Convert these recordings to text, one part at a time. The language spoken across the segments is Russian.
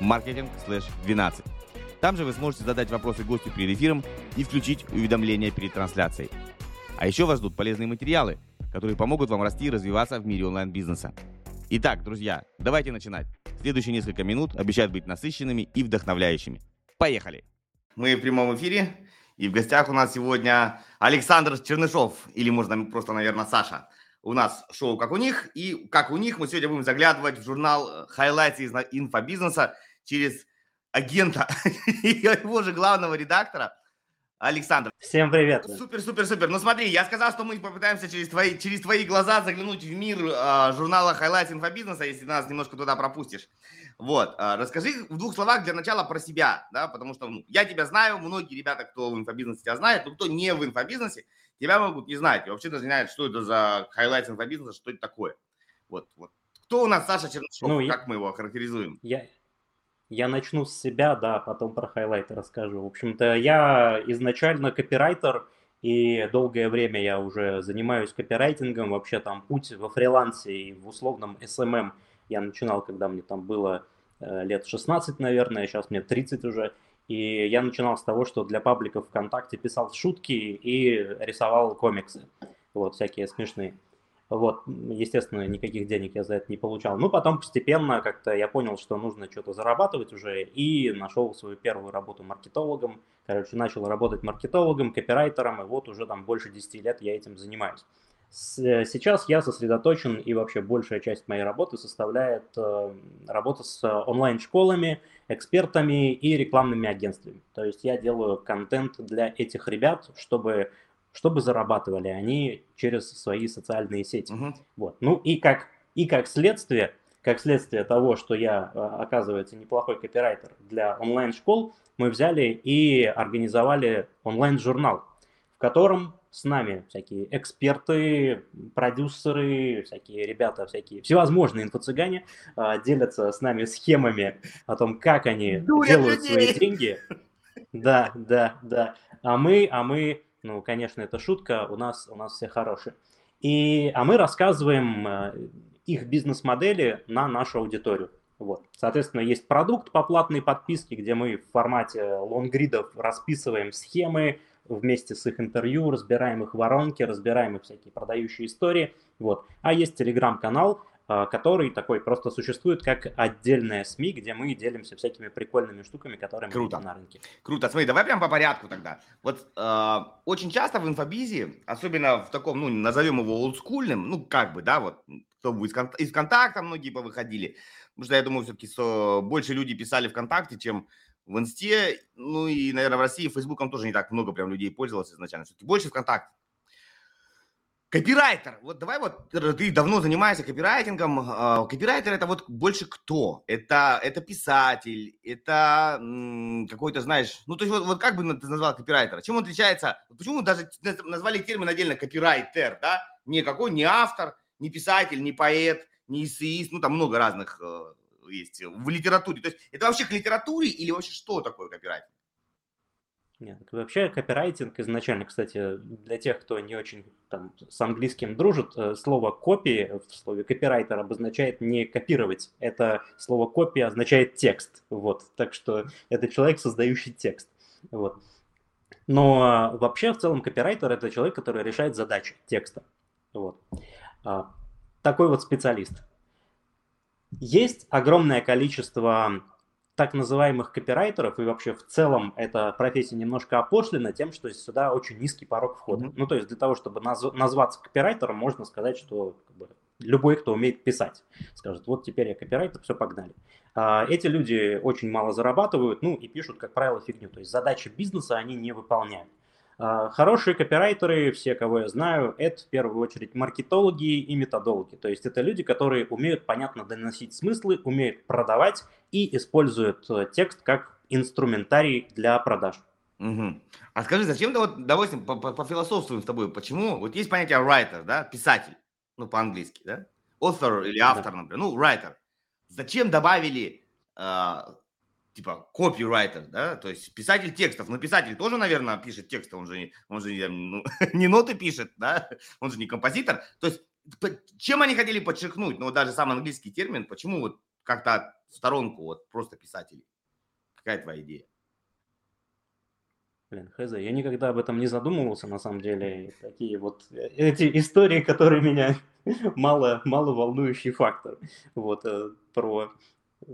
marketing/12. Там же вы сможете задать вопросы гостю перед эфиром и включить уведомления перед трансляцией. А еще вас ждут полезные материалы, которые помогут вам расти и развиваться в мире онлайн-бизнеса. Итак, друзья, давайте начинать. Следующие несколько минут обещают быть насыщенными и вдохновляющими. Поехали! Мы в прямом эфире, и в гостях у нас сегодня Александр Чернышов, или можно просто, наверное, Саша – у нас шоу «Как у них», и «Как у них» мы сегодня будем заглядывать в журнал «Highlights» из инфобизнеса через агента его же главного редактора Александр. Всем привет. Супер, супер, супер. Ну смотри, я сказал, что мы попытаемся через твои, через твои глаза заглянуть в мир э, журнала Highlights инфобизнеса, если нас немножко туда пропустишь. Вот, э, расскажи в двух словах для начала про себя, да, потому что ну, я тебя знаю, многие ребята, кто в инфобизнесе тебя знает, но кто не в инфобизнесе, тебя могут не знать, вообще даже не знают, что это за Highlights инфобизнеса, что это такое. Вот, вот. Кто у нас Саша Чернышов, ну, как я, мы его характеризуем? Я, я начну с себя, да, потом про хайлайты расскажу. В общем-то, я изначально копирайтер, и долгое время я уже занимаюсь копирайтингом. Вообще там путь во фрилансе и в условном SMM я начинал, когда мне там было э, лет 16, наверное, сейчас мне 30 уже. И я начинал с того, что для пабликов ВКонтакте писал шутки и рисовал комиксы. Вот, всякие смешные. Вот, естественно, никаких денег я за это не получал. Ну, потом постепенно как-то я понял, что нужно что-то зарабатывать уже, и нашел свою первую работу маркетологом. Короче, начал работать маркетологом, копирайтером, и вот уже там больше 10 лет я этим занимаюсь. Сейчас я сосредоточен, и вообще большая часть моей работы составляет э, работа с онлайн-школами, экспертами и рекламными агентствами. То есть я делаю контент для этих ребят, чтобы чтобы зарабатывали они через свои социальные сети. Uh-huh. Вот. Ну и как, и как следствие, как следствие того, что я, а, оказывается, неплохой копирайтер для онлайн-школ, мы взяли и организовали онлайн-журнал, в котором с нами всякие эксперты, продюсеры, всякие ребята, всякие всевозможные инфо-цыгане а, делятся с нами схемами о том, как они Дурят делают людей. свои деньги. Да, да, да. А мы, а мы ну, конечно, это шутка, у нас, у нас все хорошие. И, а мы рассказываем э, их бизнес-модели на нашу аудиторию. Вот. Соответственно, есть продукт по платной подписке, где мы в формате лонгридов расписываем схемы вместе с их интервью, разбираем их воронки, разбираем их всякие продающие истории. Вот. А есть телеграм-канал, а, который такой просто существует как отдельная СМИ, где мы делимся всякими прикольными штуками, которые мы Круто. видим на рынке. Круто. Смотри, давай прям по порядку тогда. Вот э, очень часто в инфобизе, особенно в таком, ну, назовем его олдскульным, ну, как бы, да, вот, кто будет из ВКонтакта многие повыходили, потому что я думаю, все-таки больше люди писали ВКонтакте, чем в Инсте, ну и, наверное, в России Фейсбуком тоже не так много прям людей пользовалось изначально. Все-таки больше ВКонтакте. Копирайтер. Вот давай вот, ты давно занимаешься копирайтингом. А, копирайтер это вот больше кто? Это, это писатель, это какой-то, знаешь, ну то есть вот, вот как бы ты назвал копирайтера? Чем он отличается? Почему даже назвали термин отдельно копирайтер, да? Никакой не автор, не писатель, не поэт, не эссеист, ну там много разных э, есть в литературе. То есть это вообще к литературе или вообще что такое копирайтинг? Нет, вообще копирайтинг изначально, кстати, для тех, кто не очень там, с английским дружит, э, слово копии в слове копирайтер обозначает не копировать. Это слово копия означает текст. Вот, так что это человек, создающий текст. Вот. Но вообще в целом копирайтер это человек, который решает задачи текста. Вот. А, такой вот специалист. Есть огромное количество так называемых копирайтеров, и вообще в целом эта профессия немножко опошлена тем, что сюда очень низкий порог входа. Mm-hmm. Ну, то есть для того, чтобы наз- назваться копирайтером, можно сказать, что как бы, любой, кто умеет писать, скажет, вот теперь я копирайтер, все, погнали. А, эти люди очень мало зарабатывают, ну, и пишут, как правило, фигню. То есть задачи бизнеса они не выполняют. А, хорошие копирайтеры, все, кого я знаю, это в первую очередь маркетологи и методологи. То есть это люди, которые умеют понятно доносить смыслы, умеют продавать и использует э, текст как инструментарий для продаж. Угу. А скажи, зачем, вот, допустим, пофилософствуем с тобой, почему, вот есть понятие writer, да, писатель, ну, по-английски, да, author или автор, да. например, ну, writer. Зачем добавили, э, типа, copywriter, да, то есть писатель текстов, ну, писатель тоже, наверное, пишет тексты, он же, он же ну, не ноты пишет, да, он же не композитор, то есть чем они хотели подчеркнуть, ну, даже сам английский термин, почему вот как-то в сторонку вот просто писатели? Какая твоя идея? Блин, хз, я никогда об этом не задумывался, на самом деле. Такие вот э, эти истории, которые меня мало, мало волнующий фактор. Вот, э, про э,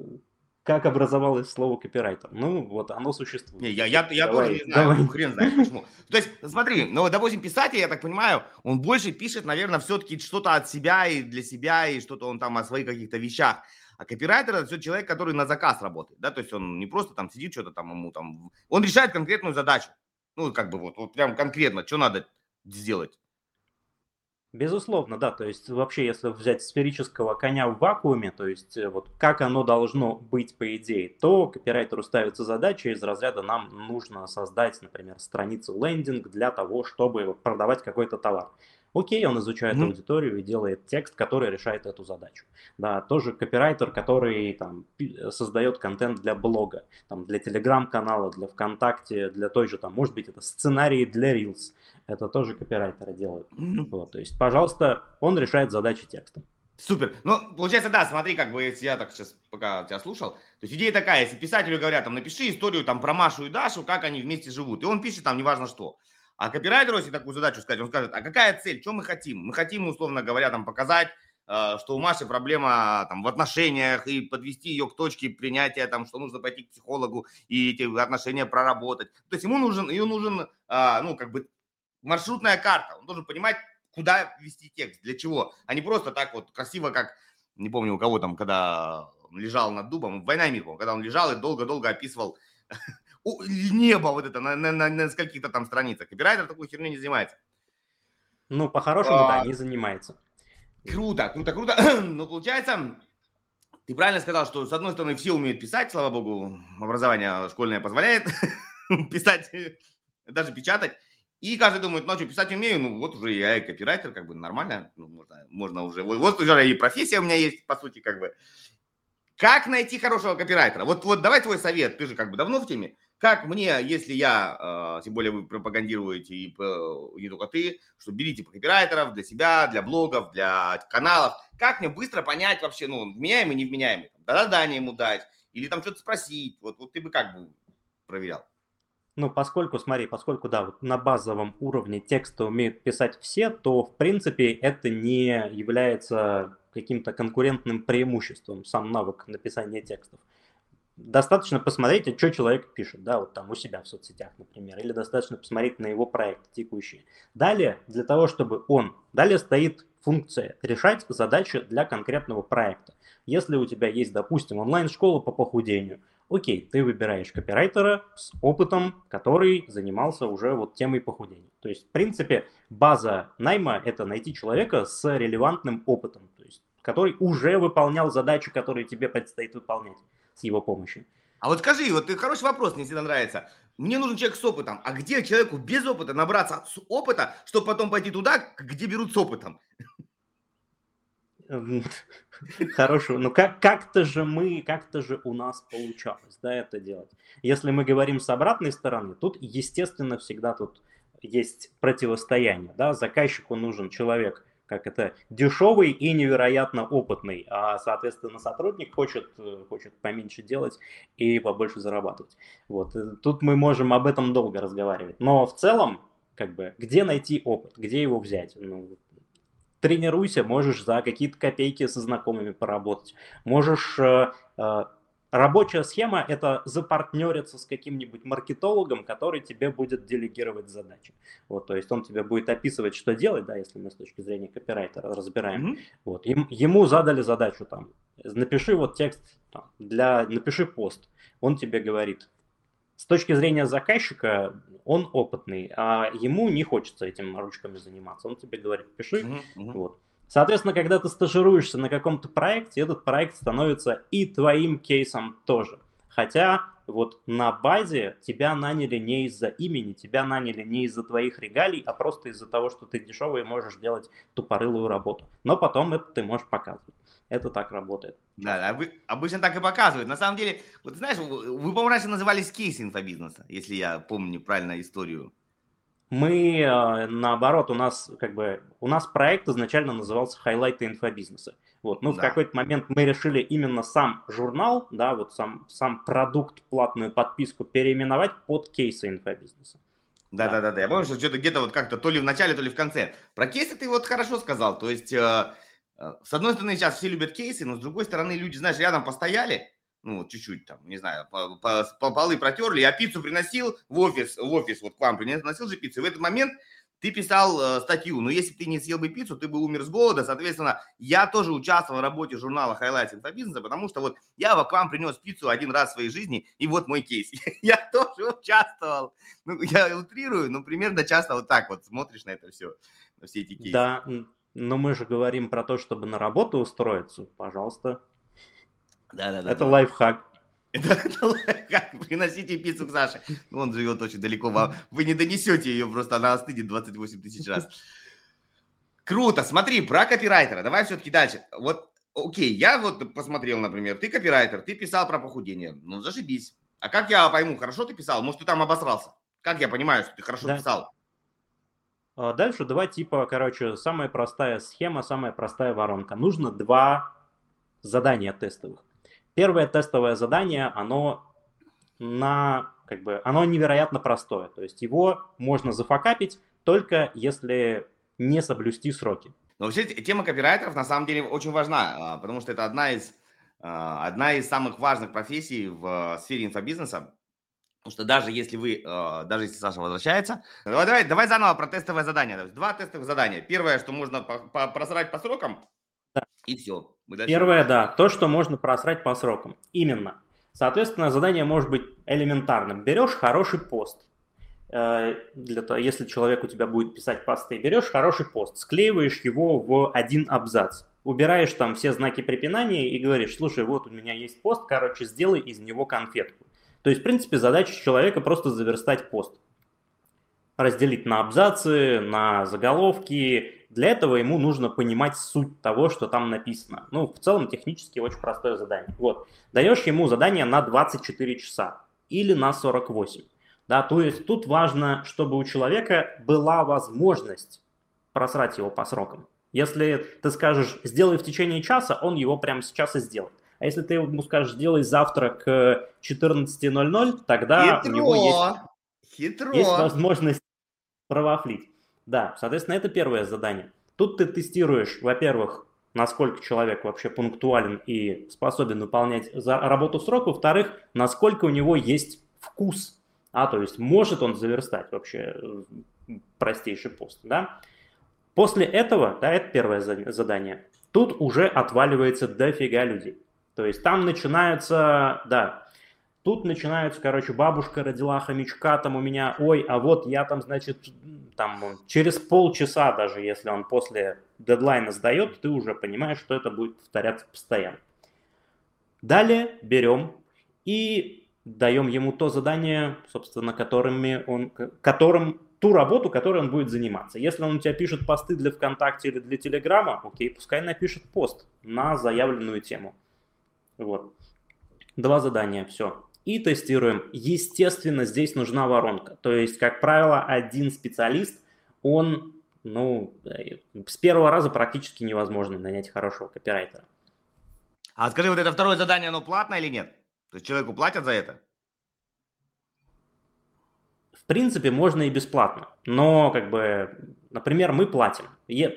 как образовалось слово копирайтер. Ну, вот оно существует. Не, я, я, я давай, тоже не знаю, давай. Ну, хрен знает почему. То есть, смотри, ну, допустим, писатель, я так понимаю, он больше пишет, наверное, все-таки что-то от себя и для себя, и что-то он там о своих каких-то вещах. А копирайтер это все человек, который на заказ работает, да, то есть он не просто там сидит, что-то там ему там, он решает конкретную задачу, ну, как бы вот, вот прям конкретно, что надо сделать. Безусловно, да. То есть вообще, если взять сферического коня в вакууме, то есть э, вот как оно должно быть по идее, то копирайтеру ставится задача из разряда нам нужно создать, например, страницу лендинг для того, чтобы продавать какой-то товар. Окей, он изучает mm-hmm. аудиторию и делает текст, который решает эту задачу. Да, тоже копирайтер, который там создает контент для блога, там, для телеграм-канала, для ВКонтакте, для той же, там, может быть, это сценарии для Reels. Это тоже копирайтеры делают. Вот, то есть, пожалуйста, он решает задачи текстом. Супер. Ну, получается, да, смотри, как бы, если я так сейчас пока тебя слушал, то есть идея такая, если писателю говорят, там, напиши историю там про Машу и Дашу, как они вместе живут, и он пишет там неважно что. А копирайтеру, если такую задачу сказать, он скажет, а какая цель, что мы хотим? Мы хотим, условно говоря, там показать, э, что у Маши проблема там, в отношениях и подвести ее к точке принятия, там, что нужно пойти к психологу и эти отношения проработать. То есть ему нужен, ему нужен а, ну, как бы маршрутная карта. Он должен понимать, куда вести текст, для чего. А не просто так вот красиво, как, не помню у кого там, когда лежал над дубом, «Война и мир», когда он лежал и долго-долго описывал небо вот это на, на, на, на каких-то там страницах. Копирайтер такой херню не занимается. Ну, по-хорошему, а, да, не занимается. Круто, круто, круто. Но получается, ты правильно сказал, что с одной стороны все умеют писать, слава богу, образование школьное позволяет писать, даже печатать. И каждый думает, ну, что, писать умею, ну, вот уже я и копирайтер, как бы нормально, ну, можно, можно уже, вот, вот уже и профессия у меня есть, по сути, как бы. Как найти хорошего копирайтера? Вот, вот давай твой совет, ты же как бы давно в теме. Как мне, если я, э, тем более вы пропагандируете и не только ты, что берите копирайтеров для себя, для блогов, для каналов, как мне быстро понять вообще, ну, вменяемый, не вменяемый, да задание ему дать, или там что-то спросить, вот, вот ты бы как бы проверял? Ну, поскольку, смотри, поскольку, да, вот на базовом уровне текста умеют писать все, то, в принципе, это не является каким-то конкурентным преимуществом, сам навык написания текстов. Достаточно посмотреть, что человек пишет, да, вот там у себя в соцсетях, например, или достаточно посмотреть на его проект текущий. Далее, для того, чтобы он, далее стоит функция решать задачи для конкретного проекта. Если у тебя есть, допустим, онлайн-школа по похудению, окей, ты выбираешь копирайтера с опытом, который занимался уже вот темой похудения. То есть, в принципе, база найма – это найти человека с релевантным опытом, то есть, который уже выполнял задачи, которые тебе предстоит выполнять с его помощью. А вот скажи, вот хороший вопрос, мне всегда нравится. Мне нужен человек с опытом. А где человеку без опыта набраться с опыта, чтобы потом пойти туда, где берут с опытом? Хорошего. Ну как, как-то же мы, как-то же у нас получалось, да, это делать. Если мы говорим с обратной стороны, тут, естественно, всегда тут есть противостояние, да, заказчику нужен человек, как это, дешевый и невероятно опытный, а, соответственно, сотрудник хочет, хочет поменьше делать и побольше зарабатывать. Вот, э, тут мы можем об этом долго разговаривать, но в целом, как бы, где найти опыт, где его взять? Ну, тренируйся, можешь за какие-то копейки со знакомыми поработать, можешь э, э, Рабочая схема – это запартнериться с каким-нибудь маркетологом, который тебе будет делегировать задачи. Вот, то есть он тебе будет описывать, что делать, да, если мы с точки зрения копирайтера разбираем. Mm-hmm. Вот, им, ему задали задачу там, напиши вот текст там, для, напиши пост. Он тебе говорит, с точки зрения заказчика, он опытный, а ему не хочется этим ручками заниматься. Он тебе говорит, пиши. Uh-huh. Вот. Соответственно, когда ты стажируешься на каком-то проекте, этот проект становится и твоим кейсом тоже. Хотя вот на базе тебя наняли не из-за имени, тебя наняли не из-за твоих регалий, а просто из-за того, что ты дешевый и можешь делать тупорылую работу. Но потом это ты можешь показывать. Это так работает. Да, обычно так и показывают. На самом деле, вот знаешь, вы, по-моему, раньше назывались кейсы инфобизнеса, если я помню правильно историю. Мы, э, наоборот, у нас как бы, у нас проект изначально назывался «Хайлайты инфобизнеса». Вот, ну, да. в какой-то момент мы решили именно сам журнал, да, вот сам, сам продукт, платную подписку переименовать под кейсы инфобизнеса. Да, да, да, да. Я помню, что что-то где-то вот как-то то ли в начале, то ли в конце. Про кейсы ты вот хорошо сказал. То есть, э, с одной стороны, сейчас все любят кейсы, но с другой стороны, люди, знаешь, рядом постояли, ну, чуть-чуть там, не знаю, по, по, по полы протерли, я пиццу приносил в офис, в офис, вот к вам приносил же пиццу, и в этот момент ты писал э, статью, но если ты не съел бы пиццу, ты бы умер с голода, соответственно, я тоже участвовал в работе журнала Highlights Инфобизнеса, потому что вот я к вам принес пиццу один раз в своей жизни, и вот мой кейс. я тоже участвовал. Ну, я утрирую, но примерно часто вот так вот смотришь на это все, на все эти кейсы. Да, но мы же говорим про то, чтобы на работу устроиться, пожалуйста. Да, да, да. Это да. лайфхак. Это, это как приносите пиццу к Саше. Он живет очень далеко. Вам. Вы не донесете ее, просто она остынет 28 тысяч раз. Круто. Смотри, про копирайтера. Давай все-таки дальше. Вот, окей, я вот посмотрел, например, ты копирайтер, ты писал про похудение. Ну, зашибись. А как я пойму, хорошо ты писал? Может, ты там обосрался? Как я понимаю, что ты хорошо да. писал? А дальше два типа, короче, самая простая схема, самая простая воронка. Нужно два задания тестовых. Первое тестовое задание, оно на как бы оно невероятно простое. То есть его можно зафакапить только если не соблюсти сроки. Но вообще тема копирайтеров на самом деле очень важна, а, потому что это одна из, а, одна из самых важных профессий в сфере инфобизнеса. Потому что даже если вы, а, даже если Саша возвращается, давай, давай, давай заново про тестовое задание. Два тестовых задания. Первое, что можно просрать по срокам, да. и все. Первое, да, то, что можно просрать по срокам. Именно. Соответственно, задание может быть элементарным. Берешь хороший пост. Э, для того, если человек у тебя будет писать посты, берешь хороший пост, склеиваешь его в один абзац, убираешь там все знаки препинания и говоришь, слушай, вот у меня есть пост, короче, сделай из него конфетку. То есть, в принципе, задача человека просто заверстать пост. Разделить на абзацы, на заголовки, для этого ему нужно понимать суть того, что там написано. Ну, в целом, технически очень простое задание. Вот. Даешь ему задание на 24 часа или на 48. Да, то есть тут важно, чтобы у человека была возможность просрать его по срокам. Если ты скажешь, сделай в течение часа, он его прямо сейчас и сделает. А если ты ему скажешь, сделай завтра к 14.00, тогда Хитро. у него есть, Хитро. есть возможность провафлить. Да, соответственно, это первое задание. Тут ты тестируешь, во-первых, насколько человек вообще пунктуален и способен выполнять работу в срок, во-вторых, насколько у него есть вкус, а то есть может он заверстать вообще э, простейший пост, да. После этого, да, это первое задание, тут уже отваливается дофига людей. То есть там начинаются, да, Тут начинаются, короче, бабушка родила хомячка, там у меня, ой, а вот я там, значит, там через полчаса даже, если он после дедлайна сдает, ты уже понимаешь, что это будет повторяться постоянно. Далее берем и даем ему то задание, собственно, которыми он, которым, ту работу, которой он будет заниматься. Если он у тебя пишет посты для ВКонтакте или для Телеграма, окей, пускай напишет пост на заявленную тему. Вот. Два задания, все и тестируем. Естественно, здесь нужна воронка. То есть, как правило, один специалист, он, ну, э, с первого раза практически невозможно нанять хорошего копирайтера. А скажи, вот это второе задание, оно платное или нет? То есть человеку платят за это? В принципе, можно и бесплатно. Но, как бы, например, мы платим.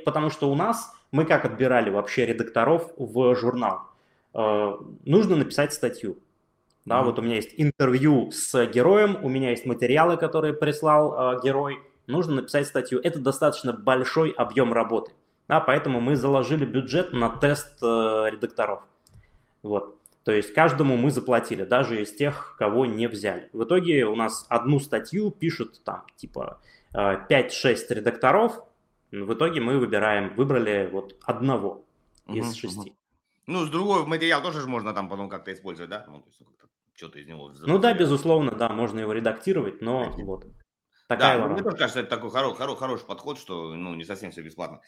Потому что у нас, мы как отбирали вообще редакторов в журнал, нужно написать статью. Да, mm-hmm. вот у меня есть интервью с героем, у меня есть материалы, которые прислал э, герой. Нужно написать статью. Это достаточно большой объем работы. Да, поэтому мы заложили бюджет на тест э, редакторов. Вот. То есть каждому мы заплатили, даже из тех, кого не взяли. В итоге у нас одну статью пишут там типа 5-6 э, редакторов, В итоге мы выбираем, выбрали вот одного угу, из шести. Ну, с другой материал тоже же можно там потом как-то использовать, да? Ну, что-то из него. Ну да, безусловно, да, можно его редактировать, но Такие. вот такая да, мне тоже кажется, это такой хоро- хоро- хороший подход, что ну, не совсем все бесплатно.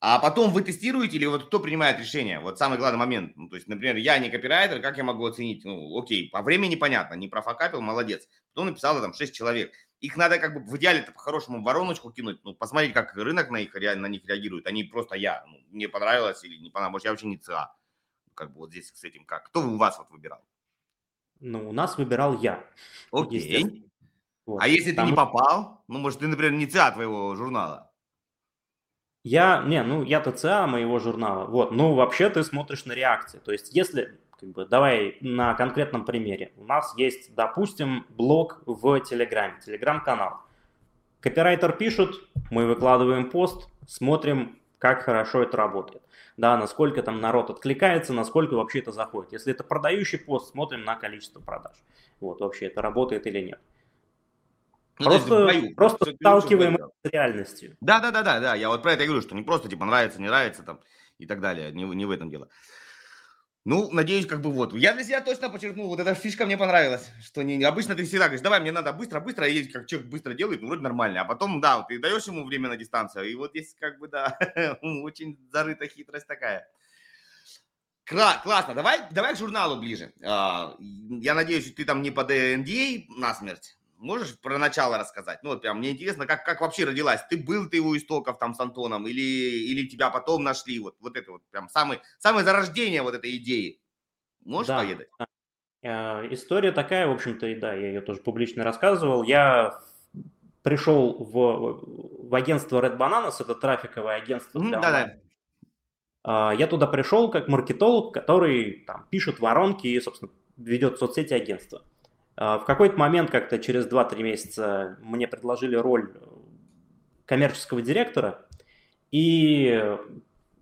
А потом вы тестируете или вот кто принимает решение? Вот самый главный момент. Ну, то есть, например, я не копирайтер, как я могу оценить? Ну, окей, по времени понятно, не профокапил, молодец. Потом написал там 6 человек. Их надо как бы в идеале по-хорошему вороночку кинуть, ну, посмотреть, как рынок на, их, на них реагирует. Они просто я, ну, мне понравилось или не понравилось, может, я вообще не ЦА. Как бы вот здесь с этим как? Кто у вас вот выбирал? Ну, у нас выбирал я. Окей. Вот. А если Там... ты не попал, ну, может, ты, например, не ЦА твоего журнала? Я, не, ну, я-то ЦА моего журнала, вот, ну, вообще ты смотришь на реакции, то есть если, как бы, давай на конкретном примере, у нас есть, допустим, блог в Телеграме, Телеграм-канал, копирайтер пишет, мы выкладываем пост, смотрим, как хорошо это работает, да, насколько там народ откликается, насколько вообще это заходит. Если это продающий пост, смотрим на количество продаж, вот, вообще это работает или нет. Ну, просто бою, просто сталкиваем с реальностью. Да, да, да, да, да. Я вот про это и говорю, что не просто типа нравится, не нравится там и так далее. Не, не в этом дело. Ну, надеюсь, как бы вот. Я для себя точно подчеркнул, вот эта фишка мне понравилась, что не, обычно ты всегда говоришь, давай, мне надо быстро, быстро, и как человек быстро делает, ну, вроде нормально, а потом, да, ты даешь ему время на дистанцию, и вот здесь как бы, да, очень зарыта хитрость такая. Кра- классно, давай, давай к журналу ближе. А, я надеюсь, ты там не под NDA насмерть, Можешь про начало рассказать? Ну, вот прям мне интересно, как, как вообще родилась? Ты был ты у истоков там с Антоном или, или тебя потом нашли? Вот, вот это вот прям самый, самое зарождение вот этой идеи. Можешь да. поведать? Э, история такая, в общем-то, и да, я ее тоже публично рассказывал. Я пришел в, в агентство Red Bananas, это трафиковое агентство. Mm, да, да. А, я туда пришел как маркетолог, который там, пишет воронки и, собственно, ведет соцсети агентства. А, в какой-то момент, как-то через 2-3 месяца, мне предложили роль коммерческого директора, и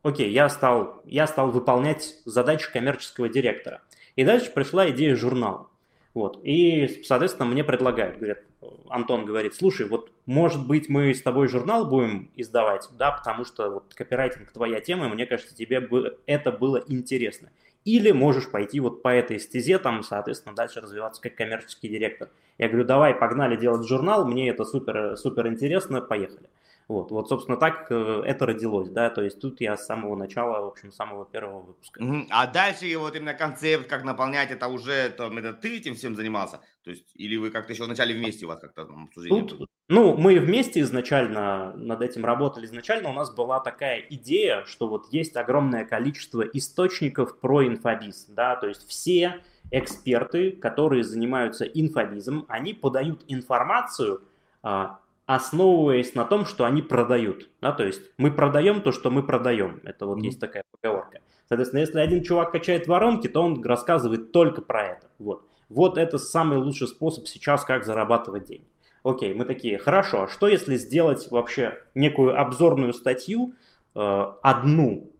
окей, я стал, я стал выполнять задачи коммерческого директора. И дальше пришла идея журнала. Вот. И, соответственно, мне предлагают, говорят, Антон говорит, слушай, вот может быть мы с тобой журнал будем издавать, да, потому что вот копирайтинг твоя тема, и мне кажется, тебе бы это было интересно. Или можешь пойти вот по этой стезе, там, соответственно, дальше развиваться как коммерческий директор. Я говорю, давай, погнали делать журнал, мне это супер, супер интересно, поехали. Вот, вот, собственно, так э, это родилось, да, то есть тут я с самого начала, в общем, самого первого выпуска. А дальше вот именно концепт, как наполнять это уже, там, это ты этим всем занимался? То есть, или вы как-то еще вначале вместе у вас как-то там обсуждение тут, Ну, мы вместе изначально над этим работали. Изначально у нас была такая идея, что вот есть огромное количество источников про инфобиз, да, то есть все эксперты, которые занимаются инфобизом, они подают информацию, а, основываясь на том, что они продают. Да? То есть мы продаем то, что мы продаем. Это вот mm-hmm. есть такая поговорка. Соответственно, если один чувак качает воронки, то он рассказывает только про это. Вот. Вот это самый лучший способ сейчас, как зарабатывать деньги. Окей, мы такие, хорошо, а что если сделать вообще некую обзорную статью, э, одну,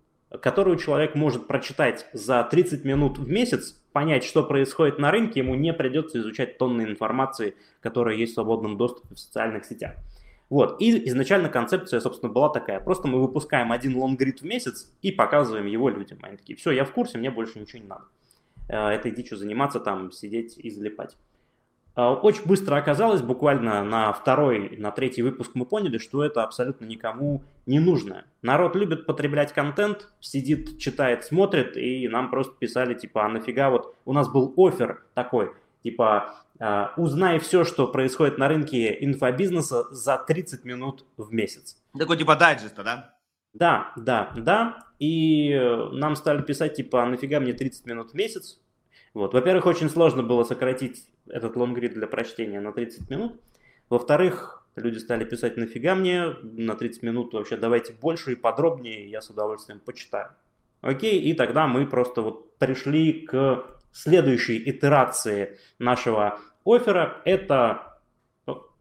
которую человек может прочитать за 30 минут в месяц, понять, что происходит на рынке, ему не придется изучать тонны информации, которая есть в свободном доступе в социальных сетях. Вот, и изначально концепция, собственно, была такая. Просто мы выпускаем один лонгрид в месяц и показываем его людям. Они такие, все, я в курсе, мне больше ничего не надо. Э, этой дичью заниматься, там, сидеть и залипать. А, очень быстро оказалось, буквально на второй, на третий выпуск мы поняли, что это абсолютно никому не нужно. Народ любит потреблять контент, сидит, читает, смотрит, и нам просто писали, типа, а нафига вот у нас был офер такой, типа, а, узнай все, что происходит на рынке инфобизнеса за 30 минут в месяц. Такой типа дайджеста, да? Да, да, да. И нам стали писать, типа, а нафига мне 30 минут в месяц? Вот. Во-первых, очень сложно было сократить этот лонгрид для прочтения на 30 минут. Во-вторых, люди стали писать, нафига мне на 30 минут вообще давайте больше и подробнее, я с удовольствием почитаю. Окей, и тогда мы просто вот пришли к следующей итерации нашего оффера. Это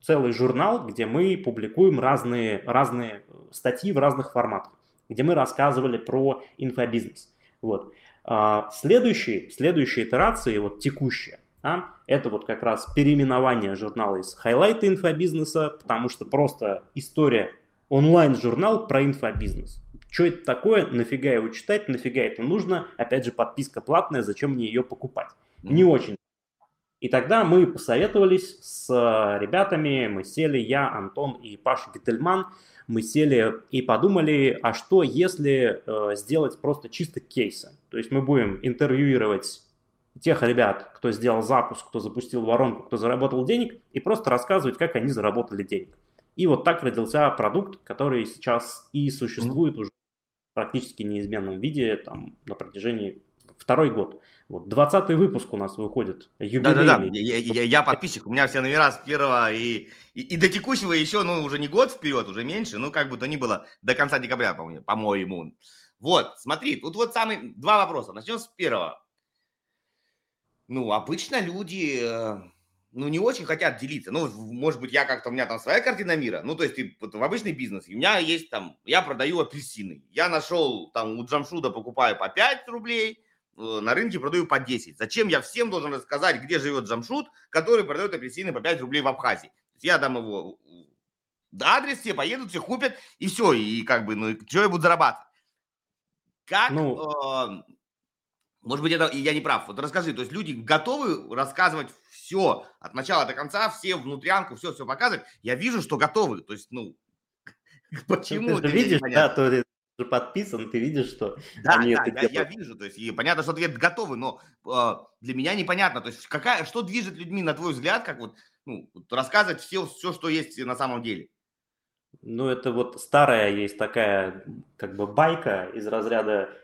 целый журнал, где мы публикуем разные, разные статьи в разных форматах, где мы рассказывали про инфобизнес. Вот. А, следующие, следующие итерации, вот текущая, да, это вот как раз переименование журнала из хайлайта инфобизнеса, потому что просто история онлайн-журнал про инфобизнес. Что это такое, нафига его читать, нафига это нужно, опять же, подписка платная, зачем мне ее покупать? Не очень. И тогда мы посоветовались с ребятами, мы сели, я, Антон и Паша Гительман, мы сели и подумали, а что если э, сделать просто чисто кейсы? То есть мы будем интервьюировать тех ребят, кто сделал запуск, кто запустил воронку, кто заработал денег, и просто рассказывать, как они заработали денег. И вот так родился продукт, который сейчас и существует уже практически неизменном виде там, на протяжении второй год. Вот, 20 выпуск у нас выходит, Да-да-да, я, подписчик, у меня все номера с первого и, и, и до текущего еще, ну, уже не год вперед, уже меньше, ну, как бы то ни было, до конца декабря, по-моему. Вот, смотри, тут вот самые два вопроса. Начнем с первого. Ну, обычно люди, э, ну, не очень хотят делиться. Ну, может быть, я как-то, у меня там своя картина мира. Ну, то есть, ты, вот, в обычный бизнес, у меня есть там, я продаю апельсины. Я нашел, там, у Джамшуда покупаю по 5 рублей, э, на рынке продаю по 10. Зачем я всем должен рассказать, где живет Джамшут, который продает апельсины по 5 рублей в Абхазии? Я дам его адрес, все поедут, все купят, и все, и как бы, ну, что я буду зарабатывать? Как, ну... э, может быть, это я не прав. Вот расскажи, то есть люди готовы рассказывать все от начала до конца, все внутрянку, все, все показывать. Я вижу, что готовы. То есть, ну, почему? Ты, ты видишь, да, то ты же подписан, ты видишь, что да, они да, это я, я вижу, то есть и понятно, что ответ готовы, но э, для меня непонятно, то есть какая, что движет людьми, на твой взгляд, как вот, ну, рассказывать все, все, что есть на самом деле. Ну, это вот старая есть такая, как бы байка из разряда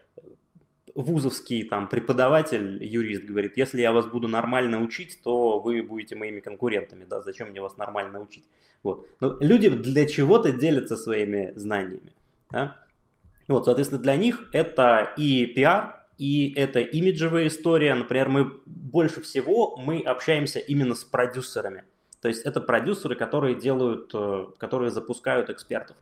вузовский там преподаватель, юрист говорит, если я вас буду нормально учить, то вы будете моими конкурентами, да, зачем мне вас нормально учить? Вот. Но люди для чего-то делятся своими знаниями, да? Вот, соответственно, для них это и пиар, и это имиджевая история. Например, мы больше всего мы общаемся именно с продюсерами. То есть это продюсеры, которые делают, э, которые запускают экспертов.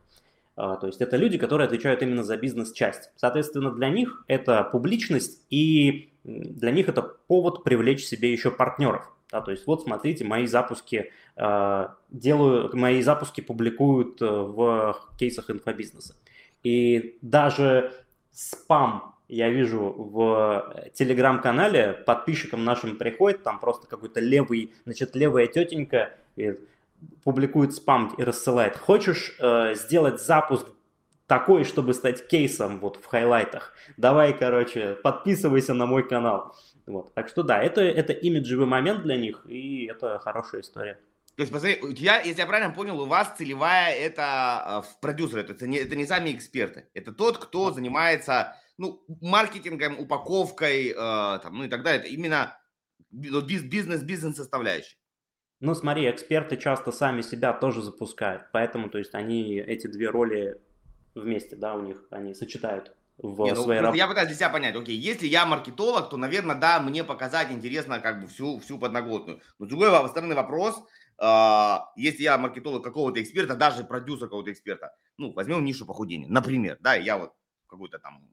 А, то есть это люди, которые отвечают именно за бизнес-часть. Соответственно, для них это публичность и для них это повод привлечь себе еще партнеров. Да, то есть вот смотрите, мои запуски э, делаю, мои запуски публикуют э, в кейсах инфобизнеса. И даже спам я вижу в телеграм-канале, подписчикам нашим приходит, там просто какой-то левый, значит, левая тетенька, и публикует спам и рассылает. Хочешь э, сделать запуск такой, чтобы стать кейсом вот в хайлайтах? Давай, короче, подписывайся на мой канал. Вот. Так что да, это, это имиджевый момент для них, и это хорошая история. То есть, посмотри, у тебя, если я правильно понял, у вас целевая это э, продюсеры, это не, это не сами эксперты, это тот, кто занимается ну, маркетингом, упаковкой, э, там, ну и так далее. Это именно бизнес-бизнес составляющая. Ну, смотри, эксперты часто сами себя тоже запускают, поэтому, то есть, они эти две роли вместе, да, у них, они сочетают в Не, ну, своей работе. Я пытаюсь для себя понять, окей, если я маркетолог, то, наверное, да, мне показать интересно как бы всю, всю подноготную. Но другой стороны вопрос, э, если я маркетолог какого-то эксперта, даже продюсер какого-то эксперта, ну, возьмем нишу похудения, например, да, я вот какой-то там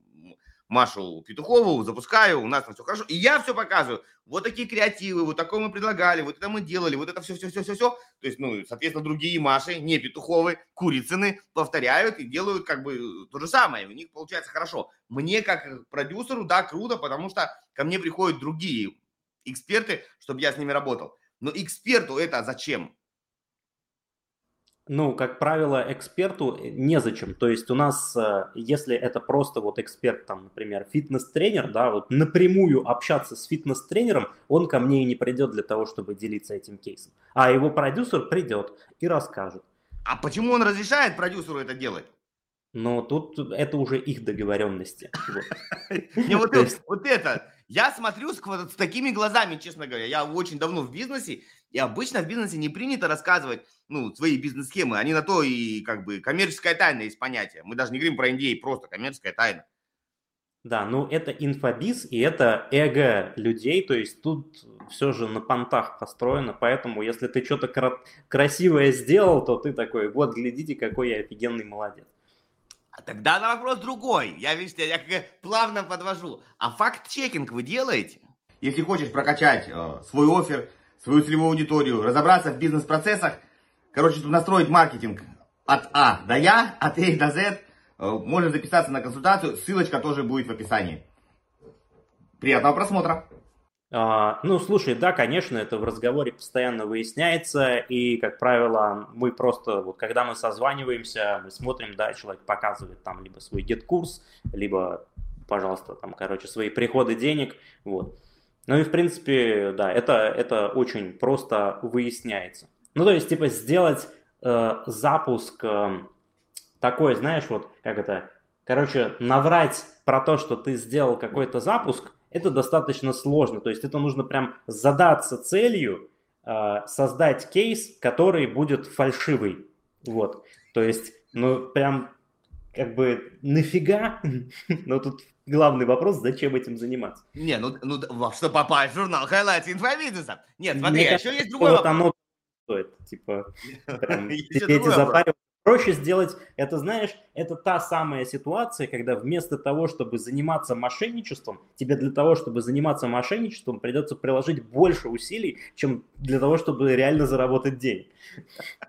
Машу Петухову, запускаю, у нас там все хорошо. И я все показываю. Вот такие креативы, вот такое мы предлагали, вот это мы делали, вот это все, все, все, все, все. То есть, ну, соответственно, другие Маши, не Петуховы, Курицыны повторяют и делают как бы то же самое. У них получается хорошо. Мне как продюсеру, да, круто, потому что ко мне приходят другие эксперты, чтобы я с ними работал. Но эксперту это зачем? Ну, как правило, эксперту э, незачем. То есть у нас, э, если это просто вот эксперт, там, например, фитнес-тренер, да, вот напрямую общаться с фитнес-тренером, он ко мне и не придет для того, чтобы делиться этим кейсом. А его продюсер придет и расскажет. А почему он разрешает продюсеру это делать? Но тут это уже их договоренности. Вот это. Я смотрю с такими глазами, честно говоря. Я очень давно в бизнесе, и обычно в бизнесе не принято рассказывать ну, свои бизнес-схемы. Они на то и как бы коммерческая тайна есть понятие. Мы даже не говорим про NDA, просто коммерческая тайна. Да, ну это инфобиз и это эго людей, то есть тут все же на понтах построено, поэтому если ты что-то кра- красивое сделал, то ты такой, вот, глядите, какой я офигенный молодец. А тогда на вопрос другой. Я, видите, я как плавно подвожу. А факт-чекинг вы делаете? Если хочешь прокачать э, свой офер, свою целевую аудиторию, разобраться в бизнес-процессах, короче, настроить маркетинг от А до Я, от А до Z. Можно записаться на консультацию, ссылочка тоже будет в описании. Приятного просмотра! А, ну, слушай, да, конечно, это в разговоре постоянно выясняется, и, как правило, мы просто, вот когда мы созваниваемся, мы смотрим, да, человек показывает там либо свой GetCourse, либо, пожалуйста, там, короче, свои приходы денег, вот. Ну и, в принципе, да, это, это очень просто выясняется. Ну, то есть, типа, сделать э, запуск э, такой, знаешь, вот, как это, короче, наврать про то, что ты сделал какой-то запуск – это достаточно сложно. То есть это нужно прям задаться целью, э, создать кейс, который будет фальшивый. Вот. То есть, ну, прям как бы нафига? Но тут главный вопрос, зачем этим заниматься? Не, ну, ну что попасть в журнал Highlights инфобизнеса? Нет, смотри, Мне еще есть другой вот вопрос. Оно стоит, типа, прям, сидеть и запаривать Проще сделать, это знаешь, это та самая ситуация, когда вместо того, чтобы заниматься мошенничеством, тебе для того, чтобы заниматься мошенничеством, придется приложить больше усилий, чем для того, чтобы реально заработать денег.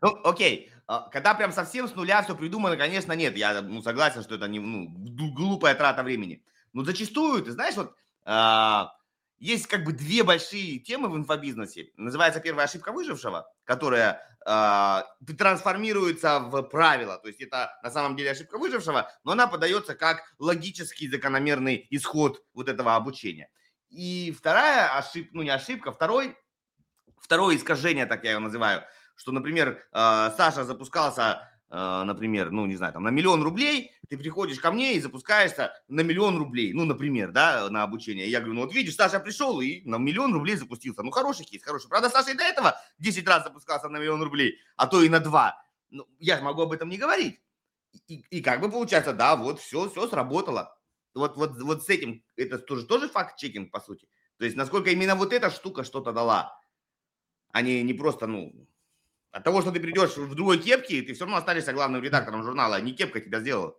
Ну, окей. А, когда прям совсем с нуля все придумано, конечно, нет. Я ну, согласен, что это не, ну, глупая трата времени. Но зачастую, ты знаешь, вот а, есть как бы две большие темы в инфобизнесе. Называется первая ошибка выжившего, которая э, трансформируется в правило. То есть это на самом деле ошибка выжившего, но она подается как логический закономерный исход вот этого обучения. И вторая ошибка, ну не ошибка, второй, второе искажение, так я его называю, что, например, э, Саша запускался а, например, ну, не знаю, там, на миллион рублей, ты приходишь ко мне и запускаешься на миллион рублей, ну, например, да, на обучение. Я говорю, ну, вот видишь, Саша пришел и на миллион рублей запустился. Ну, хороший кейс, хороший. Правда, Саша и до этого 10 раз запускался на миллион рублей, а то и на 2. Ну, я могу об этом не говорить. И, и как бы получается, да, вот все, все сработало. Вот, вот, вот с этим, это тоже, тоже факт-чекинг, по сути. То есть, насколько именно вот эта штука что-то дала, а не, не просто, ну, от того, что ты придешь в другой кепке, ты все равно останешься главным редактором журнала, а не кепка тебя сделала.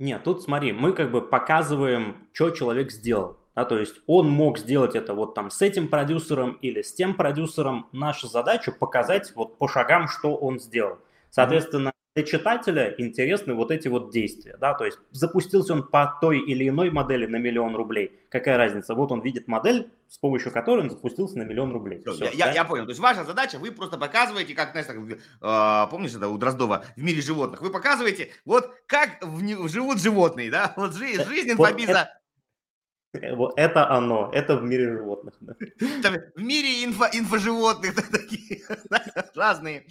Нет, тут смотри, мы как бы показываем, что человек сделал. Да, то есть он мог сделать это вот там с этим продюсером или с тем продюсером. Наша задача показать вот по шагам, что он сделал. Соответственно, для читателя интересны вот эти вот действия, да, то есть запустился он по той или иной модели на миллион рублей, какая разница, вот он видит модель, с помощью которой он запустился на миллион рублей. Все, я, да? я понял, то есть ваша задача, вы просто показываете, как, знаешь, так, э, помнишь это у Дроздова в мире животных, вы показываете, вот как в, живут животные, да, вот жизнь, жизнь инфобиза, вот это оно, это в мире животных. Да. В мире инфо, инфоживотных такие разные.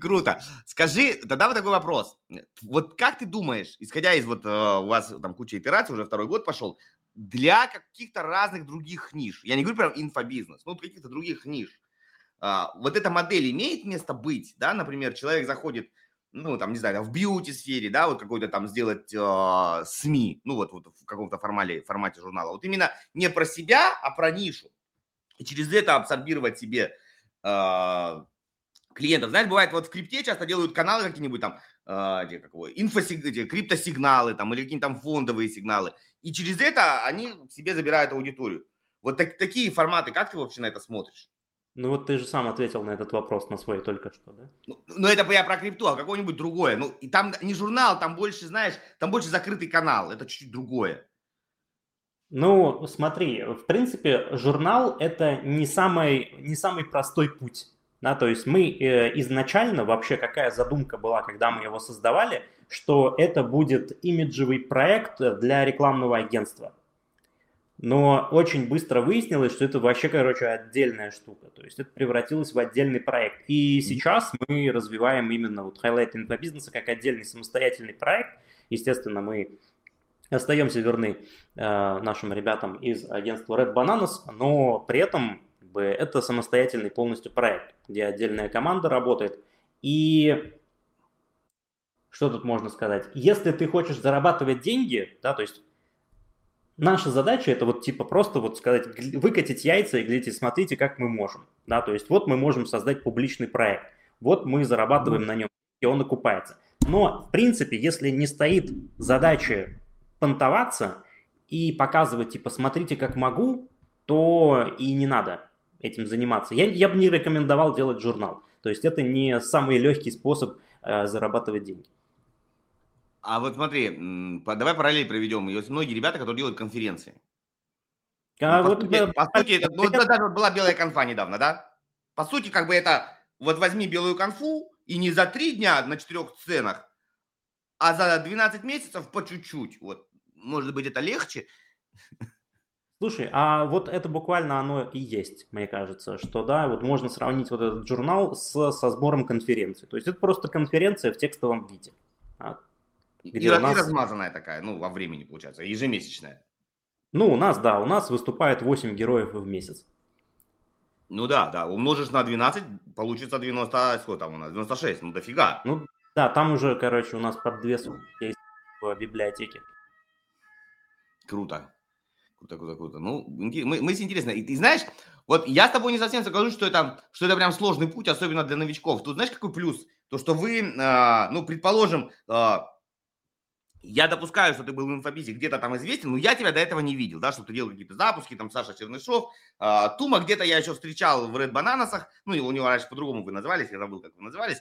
Круто. Скажи, тогда вот такой вопрос. Вот как ты думаешь, исходя из вот э, у вас там куча итераций, уже второй год пошел, для каких-то разных других ниш, я не говорю про инфобизнес, но каких-то других ниш, а, вот эта модель имеет место быть, да, например, человек заходит ну, там, не знаю, в бьюти-сфере, да, вот какой-то там сделать э, СМИ, ну, вот, вот в каком-то формате, формате журнала. Вот именно не про себя, а про нишу. И через это абсорбировать себе э, клиентов. Знаешь, бывает, вот в крипте часто делают каналы какие-нибудь там, э, какого, инфосиг, эти, криптосигналы там, или какие-то там фондовые сигналы. И через это они себе забирают аудиторию. Вот так, такие форматы, как ты вообще на это смотришь? Ну вот ты же сам ответил на этот вопрос на свой только что, да? Ну, ну это я про крипту, а какое-нибудь другое. Ну, и там не журнал, там больше, знаешь, там больше закрытый канал, это чуть-чуть другое. Ну, смотри, в принципе, журнал это не самый, не самый простой путь. Да, то есть мы э, изначально, вообще какая задумка была, когда мы его создавали, что это будет имиджевый проект для рекламного агентства. Но очень быстро выяснилось, что это вообще, короче, отдельная штука. То есть это превратилось в отдельный проект. И сейчас мы развиваем именно вот Highlight инфобизнеса как отдельный самостоятельный проект. Естественно, мы остаемся верны э, нашим ребятам из агентства Red Bananas, но при этом как бы, это самостоятельный полностью проект, где отдельная команда работает. И что тут можно сказать? Если ты хочешь зарабатывать деньги, да, то есть Наша задача это вот типа просто вот сказать, выкатить яйца и говорите, смотрите, как мы можем. Да, то есть вот мы можем создать публичный проект, вот мы зарабатываем на нем, и он окупается. Но, в принципе, если не стоит задача понтоваться и показывать, типа, смотрите, как могу, то и не надо этим заниматься. Я, я бы не рекомендовал делать журнал. То есть это не самый легкий способ э, зарабатывать деньги. А вот смотри, давай параллель проведем. Есть многие ребята, которые делают конференции. А ну, вот, по, сути, по сути, это, ну, даже была белая конфа недавно, да? По сути, как бы это, вот возьми белую конфу, и не за три дня на четырех сценах, а за 12 месяцев по чуть-чуть. Вот, может быть, это легче? Слушай, а вот это буквально оно и есть, мне кажется, что да, вот можно сравнить вот этот журнал с, со сбором конференции. То есть это просто конференция в текстовом виде. А, где и, у нас... размазанная такая, ну, во времени, получается, ежемесячная. Ну, у нас, да, у нас выступает 8 героев в месяц. Ну да, да, умножишь на 12, получится 90, сколько там у нас, 96, ну дофига. Ну да, там уже, короче, у нас под две есть в библиотеке. Круто. Круто, круто, круто. Ну, мы, мы интересно. И ты знаешь, вот я с тобой не совсем соглашусь, что это, что это прям сложный путь, особенно для новичков. Тут знаешь, какой плюс? То, что вы, э, ну, предположим, э, я допускаю, что ты был в инфобизе где-то там известен, но я тебя до этого не видел, да, что ты делал какие-то запуски, там Саша Чернышов, э, Тума где-то я еще встречал в Red Bananasах, ну, у него раньше по-другому вы назывались, я забыл, как вы назывались.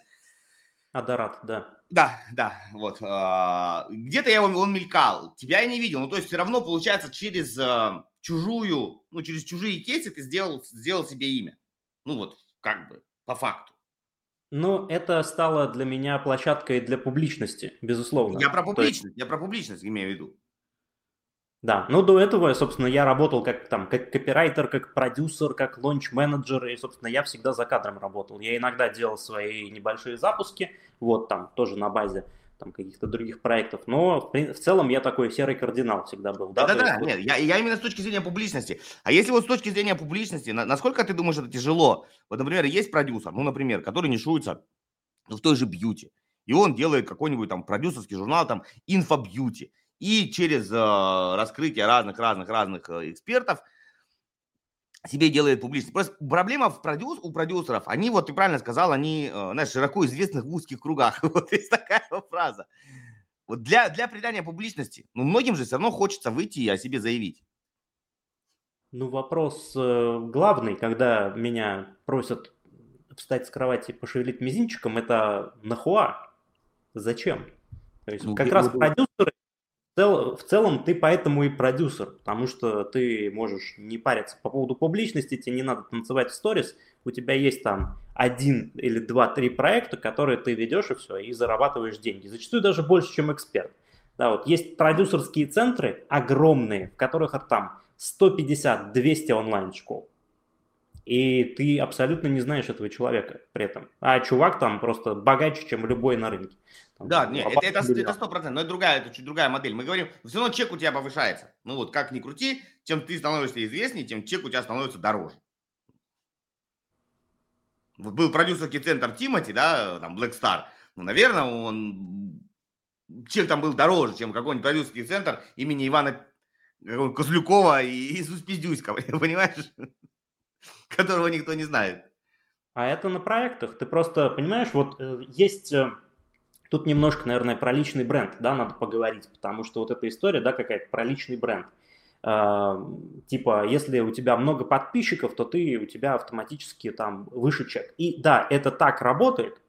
Адарат, да. Да, да, вот. Э, где-то я его, он мелькал, тебя я не видел, ну, то есть все равно, получается, через э, чужую, ну, через чужие кейсы ты сделал, сделал себе имя. Ну, вот, как бы, по факту. Ну, это стало для меня площадкой для публичности, безусловно. Я про публичность, есть... я про публичность имею в виду. Да, ну до этого, собственно, я работал как там, как копирайтер, как продюсер, как лонч-менеджер, и, собственно, я всегда за кадром работал. Я иногда делал свои небольшие запуски, вот там, тоже на базе там каких-то других проектов, но в, целом я такой серый кардинал всегда был. Да-да-да, нет, я, я именно с точки зрения публичности. А если вот с точки зрения публичности, на, насколько ты думаешь, это тяжело? Вот, например, есть продюсер, ну, например, который нишуется в той же бьюти, и он делает какой-нибудь там продюсерский журнал, там, инфобьюти, и через э, раскрытие разных-разных-разных э, экспертов – себе делает публичность. Просто проблема в продюс, у продюсеров, они, вот ты правильно сказал, они, э, знаешь, широко известны в узких кругах. Вот есть такая фраза. Вот для, для придания публичности, ну, многим же все равно хочется выйти и о себе заявить. Ну, вопрос э, главный, когда меня просят встать с кровати и пошевелить мизинчиком, это нахуа? Зачем? То есть ну, как раз продюсеры в целом ты поэтому и продюсер, потому что ты можешь не париться по поводу публичности, тебе не надо танцевать в сторис, у тебя есть там один или два-три проекта, которые ты ведешь и все, и зарабатываешь деньги. Зачастую даже больше, чем эксперт. Да, вот есть продюсерские центры огромные, в которых там 150-200 онлайн-школ и ты абсолютно не знаешь этого человека при этом. А чувак там просто богаче, чем любой на рынке. Там, да, нет, это, это, это 100%, но это другая, это чуть другая модель. Мы говорим, все равно чек у тебя повышается. Ну вот, как ни крути, чем ты становишься известнее, тем чек у тебя становится дороже. Вот был продюсерский центр Тимати, да, там, Black Star. Ну, наверное, он чек там был дороже, чем какой-нибудь продюсерский центр имени Ивана Козлюкова и Иисус Пиздюйского, понимаешь? которого никто не знает. А это на проектах. Ты просто понимаешь, вот э, есть э, тут немножко, наверное, про личный бренд, да, надо поговорить, потому что вот эта история, да, какая-то про личный бренд. Э, типа, если у тебя много подписчиков, то ты у тебя автоматически там выше чек. И да, это так работает,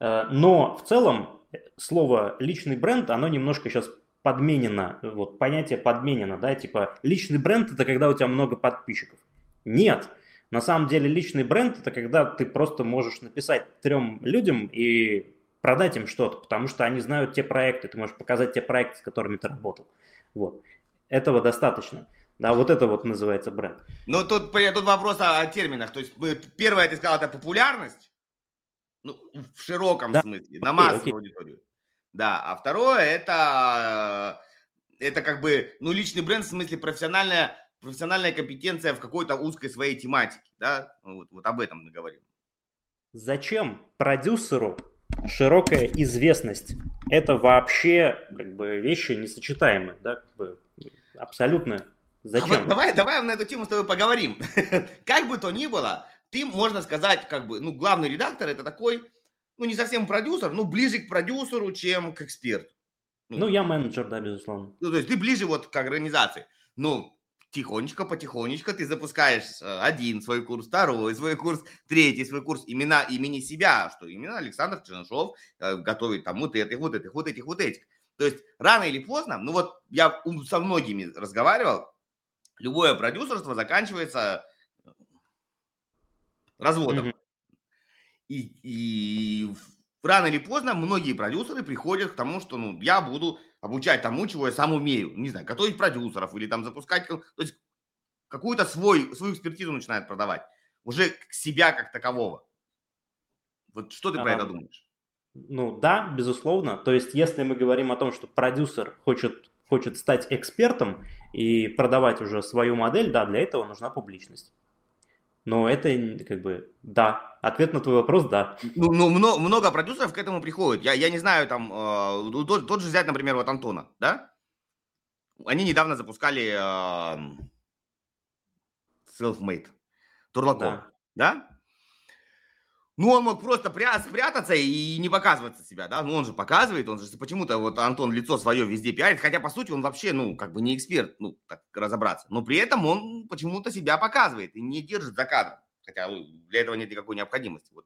э, но в целом слово личный бренд, оно немножко сейчас подменено, вот понятие подменено, да, типа личный бренд это когда у тебя много подписчиков. Нет, на самом деле личный бренд – это когда ты просто можешь написать трем людям и продать им что-то, потому что они знают те проекты, ты можешь показать те проекты, с которыми ты работал. Вот. Этого достаточно. Да, вот это вот называется бренд. Ну, тут, тут вопрос о, о терминах. То есть, первое, ты сказал, это популярность, ну, в широком да. смысле, на массовую окей. аудиторию. Да, а второе, это, это как бы, ну, личный бренд в смысле профессиональная профессиональная компетенция в какой-то узкой своей тематике, да, вот, вот об этом мы говорим. Зачем продюсеру широкая известность? Это вообще как бы вещи несочетаемые, да, как бы абсолютно Зачем? А вот давай, давай на эту тему с тобой поговорим. как бы то ни было, ты, можно сказать, как бы, ну, главный редактор это такой, ну, не совсем продюсер, ну, ближе к продюсеру, чем к эксперту. Ну, ну я менеджер, да, безусловно. Ну, то есть ты ближе вот к организации. Ну, тихонечко, потихонечко ты запускаешь э, один свой курс, второй свой курс, третий свой курс имена имени себя, что именно Александр Чернышов э, готовит там вот этих, вот этих, вот этих, вот этих. То есть рано или поздно, ну вот я со многими разговаривал, любое продюсерство заканчивается э, разводом. Mm-hmm. И, и рано или поздно многие продюсеры приходят к тому, что ну, я буду обучать тому, чего я сам умею. Не знаю, готовить продюсеров или там запускать... То есть какую-то свой, свою экспертизу начинает продавать. Уже себя как такового. Вот что ты а, про это думаешь? Ну да, безусловно. То есть если мы говорим о том, что продюсер хочет, хочет стать экспертом и продавать уже свою модель, да, для этого нужна публичность. Но это как бы да. Ответ на твой вопрос да. Ну, ну много, много продюсеров к этому приходят. Я, я не знаю, там, э, тот, тот же взять, например, вот Антона, да? Они недавно запускали э, Selfmade. Турлаков, да? да? Ну, он мог просто пря- спрятаться и не показываться себя, да? Ну, он же показывает, он же почему-то вот Антон лицо свое везде пиарит, хотя, по сути, он вообще, ну, как бы не эксперт, ну, так разобраться. Но при этом он почему-то себя показывает и не держит за кадром, хотя ну, для этого нет никакой необходимости. Вот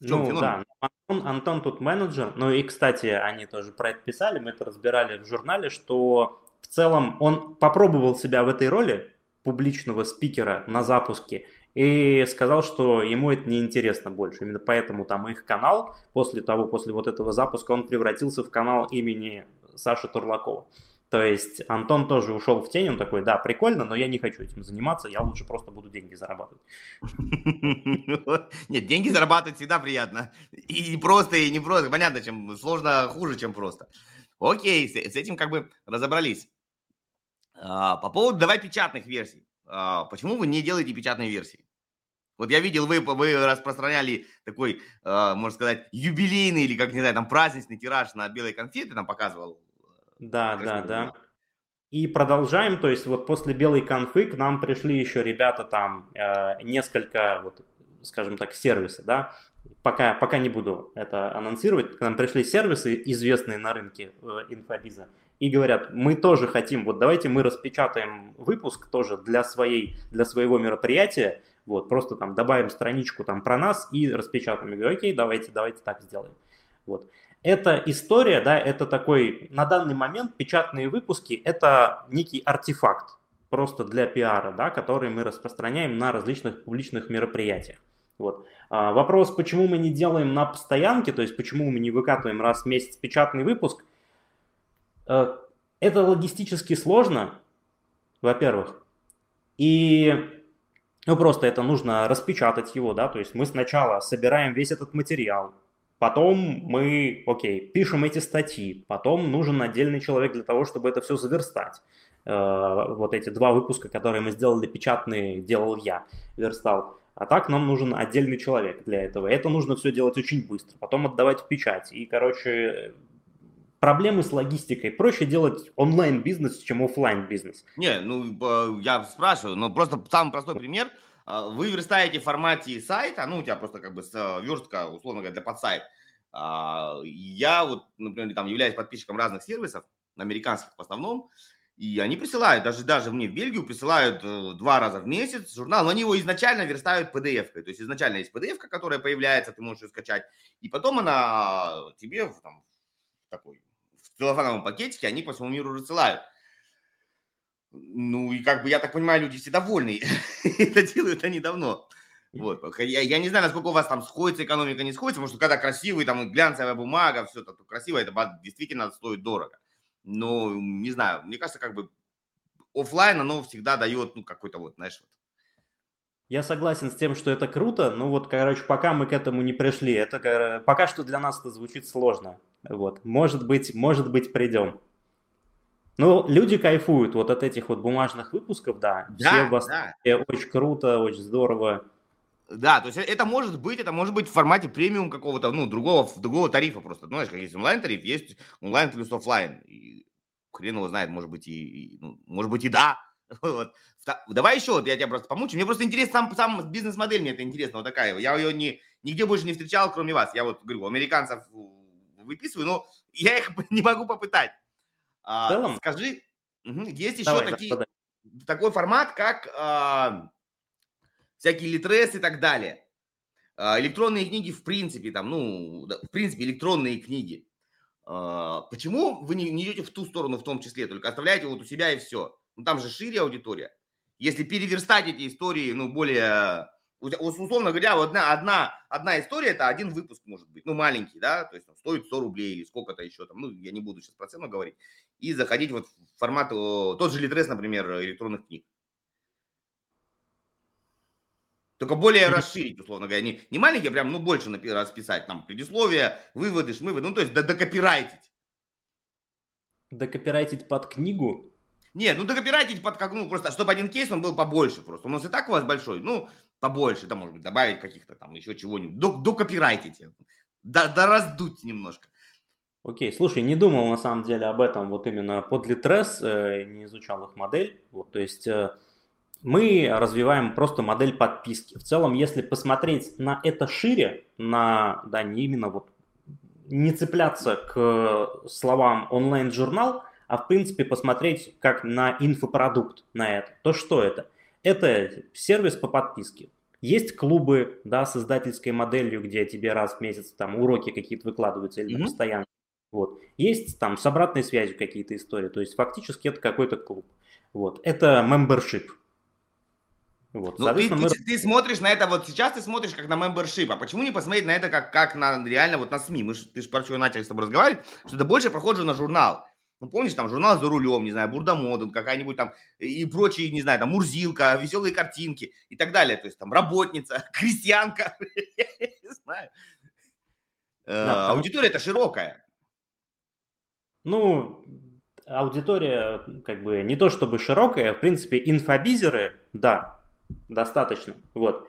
в чем ну, феномен? да, Антон, Антон тут менеджер, ну и, кстати, они тоже про это писали, мы это разбирали в журнале, что в целом он попробовал себя в этой роли публичного спикера на запуске, и сказал, что ему это не интересно больше. Именно поэтому там их канал после того, после вот этого запуска, он превратился в канал имени Саши Турлакова. То есть Антон тоже ушел в тень, он такой, да, прикольно, но я не хочу этим заниматься, я лучше просто буду деньги зарабатывать. Нет, деньги зарабатывать всегда приятно. И просто, и не просто. Понятно, чем сложно хуже, чем просто. Окей, с, этим как бы разобрались. А, по поводу давай печатных версий. А, почему вы не делаете печатные версии? Вот я видел, вы, вы распространяли такой, а, можно сказать, юбилейный или, как не знаю, там праздничный тираж на белой конфеты, там показывал. Да, да, да. И продолжаем, то есть вот после белой конфы к нам пришли еще ребята там, э, несколько, вот, скажем так, сервисы, да, пока, пока не буду это анонсировать, к нам пришли сервисы, известные на рынке э, инфобиза, и говорят, мы тоже хотим, вот давайте мы распечатаем выпуск тоже для, своей, для своего мероприятия, вот, просто там добавим страничку там про нас и распечатаем. Я говорю, окей, давайте, давайте так сделаем. Вот. Эта история, да, это такой, на данный момент печатные выпуски, это некий артефакт просто для пиара, да, который мы распространяем на различных публичных мероприятиях. Вот. А, вопрос, почему мы не делаем на постоянке, то есть почему мы не выкатываем раз в месяц печатный выпуск, Э, это логистически сложно, во-первых, и ну, просто это нужно распечатать его, да, то есть мы сначала собираем весь этот материал, потом мы, окей, пишем эти статьи, потом нужен отдельный человек для того, чтобы это все заверстать. Э, вот эти два выпуска, которые мы сделали печатные, делал я, верстал. А так нам нужен отдельный человек для этого. Это нужно все делать очень быстро, потом отдавать в печать. И, короче, проблемы с логистикой. Проще делать онлайн-бизнес, чем офлайн бизнес Не, ну, я спрашиваю, но просто самый простой пример. А, вы верстаете в формате сайта, ну, у тебя просто как бы э, верстка, условно говоря, для подсайт. А, я вот, например, там являюсь подписчиком разных сервисов, американских в основном, и они присылают, даже, даже мне в Бельгию присылают э, два раза в месяц журнал, но они его изначально верстают PDF-кой. То есть изначально есть PDF, которая появляется, ты можешь ее скачать, и потом она тебе там, такой целлофановом пакетике, они по всему миру рассылают. Ну, и как бы, я так понимаю, люди все довольны. Это делают они давно. Вот. Я, я не знаю, насколько у вас там сходится экономика, не сходится, потому что когда красивый, там, глянцевая бумага, все это красиво, это действительно стоит дорого. Но, не знаю, мне кажется, как бы офлайн оно всегда дает, ну, какой-то вот, знаешь, вот. Я согласен с тем, что это круто, но вот, короче, пока мы к этому не пришли, это пока что для нас это звучит сложно. Вот. Может быть, может быть, придем. Ну, люди кайфуют вот от этих вот бумажных выпусков, да. да Все в да. очень круто, очень здорово. Да, то есть это может быть, это может быть в формате премиум какого-то, ну, другого, другого тарифа просто. Ну, знаешь, как есть онлайн-тариф, есть онлайн плюс офлайн. И хрен его знает, может быть и, и ну, может быть и да. Вот. Давай еще, вот я тебя просто помучу. Мне просто интересно, сам, сам бизнес-модель мне это интересно, вот такая. Я ее не, нигде больше не встречал, кроме вас. Я вот говорю, американцев выписываю, но я их не могу попытать. А, скажи, есть еще давай, такие, такой формат, как э, всякие литрес и так далее. Э, электронные книги в принципе, там, ну, в принципе, электронные книги. Э, почему вы не, не идете в ту сторону в том числе, только оставляете вот у себя и все? Ну, там же шире аудитория. Если переверстать эти истории, ну, более условно говоря, одна, одна, одна история, это один выпуск может быть, ну, маленький, да, то есть там, стоит 100 рублей или сколько-то еще там, ну, я не буду сейчас про цену говорить, и заходить вот в формат, тот же Литрес, например, электронных книг. Только более расширить, условно говоря, не, не маленький, а прям, ну, больше расписать, там, предисловие, выводы, шмывы, ну, то есть докопирайтить. Докопирайтить под книгу? Нет, ну докопирайтить под как, ну, просто, чтобы один кейс, он был побольше просто. У нас и так у вас большой, ну, побольше, да, может быть, добавить каких-то там еще чего-нибудь. Докопирайтите, да, да раздуть немножко. Окей, слушай, не думал на самом деле об этом вот именно под Litres, э, не изучал их модель. Вот, то есть э, мы развиваем просто модель подписки. В целом, если посмотреть на это шире, на, да, не именно вот, не цепляться к словам онлайн-журнал, а в принципе посмотреть как на инфопродукт на это, то что это? Это сервис по подписке. Есть клубы, да, с издательской моделью, где тебе раз в месяц там уроки какие-то выкладываются или mm-hmm. постоянно. Вот. Есть там с обратной связью какие-то истории. То есть фактически это какой-то клуб. Вот. Это membership. Вот. Ну, ты, мы... ты, ты смотришь на это, вот сейчас ты смотришь как на membership, а почему не посмотреть на это как, как на реально вот на СМИ? Мы ж, ты же про начали с тобой разговаривать, что это больше похоже на журнал. Ну, помнишь, там журнал «За рулем», не знаю, Бурдамоден, какая-нибудь там и прочие, не знаю, там Мурзилка, веселые картинки и так далее. То есть там работница, крестьянка, не знаю. Э, аудитория это широкая. Ну, аудитория как бы не то чтобы широкая, в принципе, инфобизеры, да, достаточно. Вот.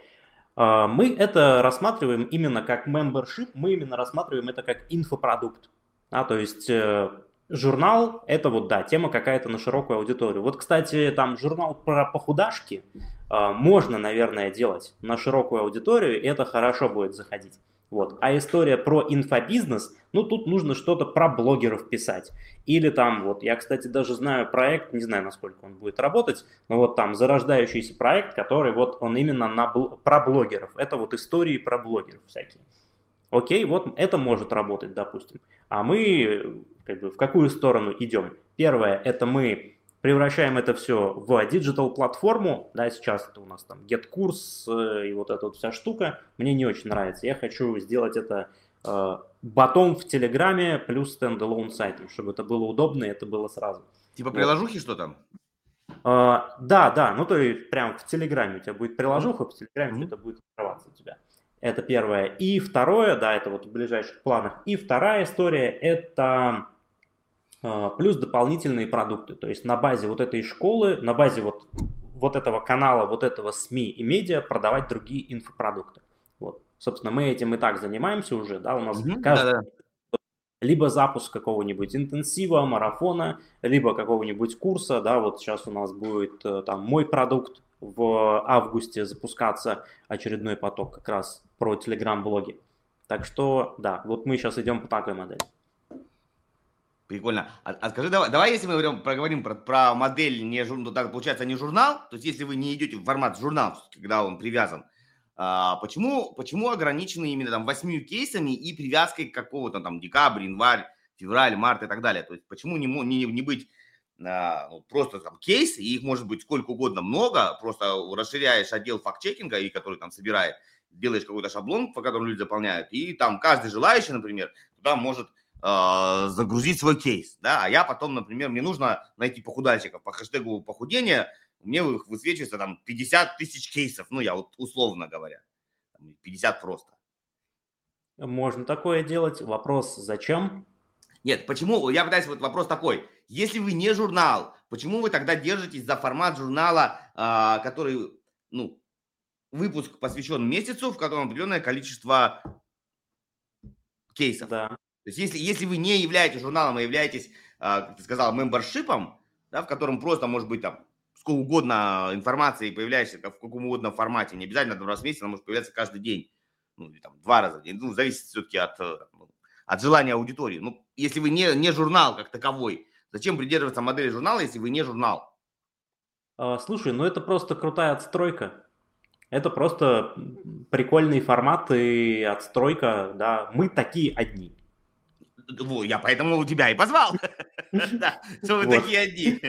А, мы это рассматриваем именно как membership, мы именно рассматриваем это как инфопродукт. А, то есть э, журнал – это вот, да, тема какая-то на широкую аудиторию. Вот, кстати, там журнал про похудашки э, можно, наверное, делать на широкую аудиторию, и это хорошо будет заходить. Вот. А история про инфобизнес, ну, тут нужно что-то про блогеров писать. Или там, вот, я, кстати, даже знаю проект, не знаю, насколько он будет работать, но вот там зарождающийся проект, который вот он именно на, про блогеров. Это вот истории про блогеров всякие. Окей, вот это может работать, допустим. А мы как бы, в какую сторону идем? Первое, это мы превращаем это все в digital платформу, да, сейчас это у нас там GetCourse э, и вот эта вот вся штука, мне не очень нравится. Я хочу сделать это э, батом в Телеграме плюс стендалон сайтом, чтобы это было удобно и это было сразу. Типа приложухи вот. что там? Uh, да, да, ну то есть прям в Телеграме у тебя будет приложуха, в Телеграме mm-hmm. это будет открываться у тебя. Это первое. И второе, да, это вот в ближайших планах. И вторая история, это плюс дополнительные продукты. То есть на базе вот этой школы, на базе вот, вот этого канала, вот этого СМИ и медиа продавать другие инфопродукты. Вот. Собственно, мы этим и так занимаемся уже, да, у нас mm-hmm, каждый да, да. либо запуск какого-нибудь интенсива, марафона, либо какого-нибудь курса, да, вот сейчас у нас будет э, там мой продукт, в августе запускаться очередной поток как раз про Telegram-блоги. Так что, да, вот мы сейчас идем по такой модели. Прикольно. А, а скажи, давай, давай, если мы говорим, проговорим про, про модель, не, ну, так получается, не журнал, то есть если вы не идете в формат журнал, когда он привязан, а, почему, почему ограничены именно там восьмью кейсами и привязкой какого-то там декабрь, январь, февраль, март и так далее? То есть почему не, не, не быть ну, просто там кейсы, и их может быть сколько угодно много, просто расширяешь отдел факт-чекинга, и который там собирает, делаешь какой-то шаблон, по которому люди заполняют, и там каждый желающий, например, туда может э, загрузить свой кейс, да, а я потом, например, мне нужно найти похудальщиков по хэштегу похудения, мне высвечивается там 50 тысяч кейсов, ну, я вот условно говоря, 50 просто. Можно такое делать. Вопрос, зачем? Нет, почему? Я пытаюсь, вот вопрос такой. Если вы не журнал, почему вы тогда держитесь за формат журнала, а, который, ну, выпуск посвящен месяцу, в котором определенное количество кейсов? Да. То есть если, если вы не являетесь журналом, а являетесь, а, как ты сказал, мембершипом, да, в котором просто может быть там сколько угодно информации появляешься в каком угодно формате, не обязательно два раза в месяц, она может появляться каждый день, ну, или там два раза в день, ну, зависит все-таки от, э, от желания аудитории. Ну, если вы не, не журнал как таковой, Зачем придерживаться модели журнала, если вы не журнал? А, слушай, ну это просто крутая отстройка. Это просто прикольный формат и отстройка, да. Мы такие одни. Я поэтому у тебя и позвал. Да, что вы такие одни.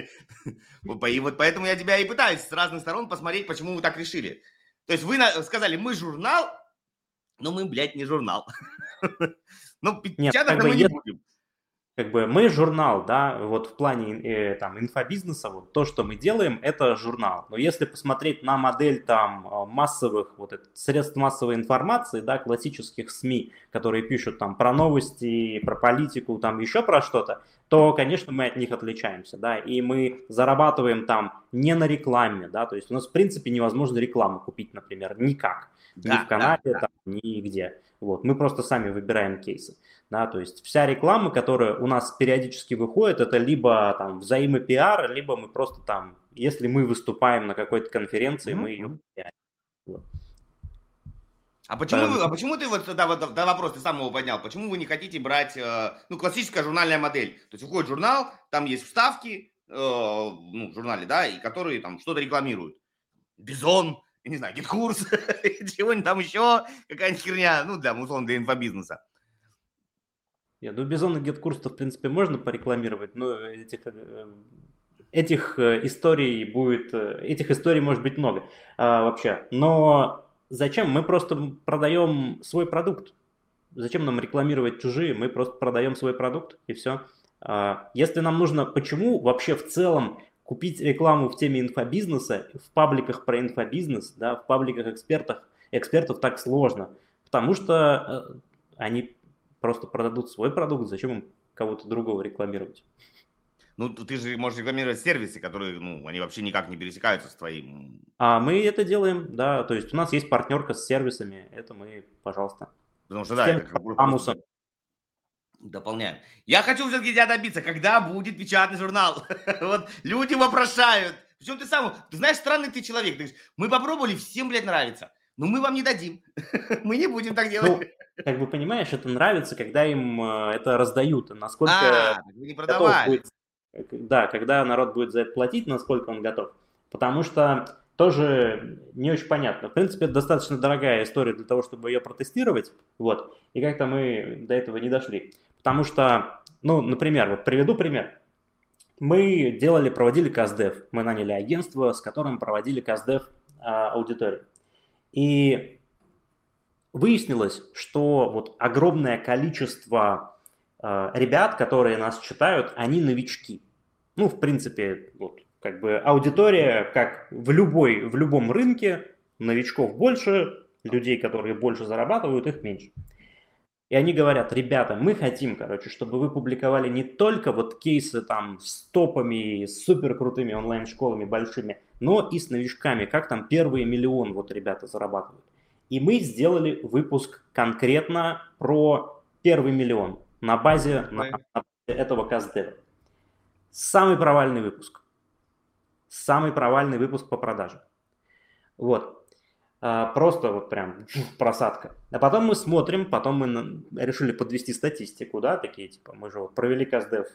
И вот поэтому я тебя и пытаюсь с разных сторон посмотреть, почему вы так решили. То есть вы сказали, мы журнал, но мы, блядь, не журнал. Ну, печатать мы не будем как бы мы журнал, да, вот в плане э, там инфобизнеса, вот то, что мы делаем, это журнал. Но если посмотреть на модель там э, массовых, вот это, средств массовой информации, да, классических СМИ, которые пишут там про новости, про политику, там еще про что-то, то, конечно, мы от них отличаемся, да, и мы зарабатываем там не на рекламе, да, то есть у нас в принципе невозможно рекламу купить, например, никак, да, ни в канале, да, да. Там, нигде. Вот, мы просто сами выбираем кейсы. Да, то есть вся реклама, которая у нас периодически выходит, это либо там взаимопиар, либо мы просто там, если мы выступаем на какой-то конференции, mm-hmm. мы ее. А почему, вы, а почему ты вот, да, вот, да, вопрос ты сам его поднял, почему вы не хотите брать, э, ну, классическая журнальная модель, то есть уходит журнал, там есть вставки, э, ну, в журнале, да, и которые там что-то рекламируют. Бизон, я не знаю, GetCourse, чего-нибудь там еще, какая-нибудь херня, ну, для, условно, для инфобизнеса. Нет, ну, Бизон и GetCourse -то, в принципе, можно порекламировать, но этих, э, этих э, историй будет, э, этих историй может быть много а, вообще. Но зачем? Мы просто продаем свой продукт. Зачем нам рекламировать чужие? Мы просто продаем свой продукт и все. А, если нам нужно, почему вообще в целом купить рекламу в теме инфобизнеса, в пабликах про инфобизнес, да, в пабликах экспертов, экспертов так сложно, потому что они просто продадут свой продукт, зачем им кого-то другого рекламировать? Ну, ты же можешь рекламировать сервисы, которые, ну, они вообще никак не пересекаются с твоим. А мы это делаем, да, то есть у нас есть партнерка с сервисами, это мы, пожалуйста. Потому что, да, это как Амусом. Дополняем. Я хочу все-таки тебя добиться, когда будет печатный журнал. вот люди вопрошают. Причем ты сам, ты знаешь, странный ты человек. Ты говоришь, мы попробовали, всем, блядь, нравится. Но мы вам не дадим. мы не будем так делать. Ну, как бы понимаешь, это нравится, когда им э, это раздают. Насколько а, не продавали. Будет, да, когда народ будет за это платить, насколько он готов. Потому что тоже не очень понятно. В принципе, это достаточно дорогая история для того, чтобы ее протестировать. Вот. И как-то мы до этого не дошли. Потому что, ну, например, вот приведу пример. Мы делали, проводили КАЗДЕВ. Мы наняли агентство, с которым проводили КАЗДЕВ а, аудиторию. И выяснилось, что вот огромное количество а, ребят, которые нас читают, они новички. Ну, в принципе, вот как бы аудитория, как в любой, в любом рынке, новичков больше, людей, которые больше зарабатывают, их меньше. И они говорят, ребята, мы хотим, короче, чтобы вы публиковали не только вот кейсы там с топами, с супер крутыми онлайн-школами большими, но и с новичками, как там первые миллион вот ребята зарабатывают. И мы сделали выпуск конкретно про первый миллион на базе, на, на базе этого каздева. Самый провальный выпуск. Самый провальный выпуск по продаже. Вот. А, просто вот прям просадка. А потом мы смотрим, потом мы решили подвести статистику, да, такие типа, мы же вот провели КАЗДЕВ,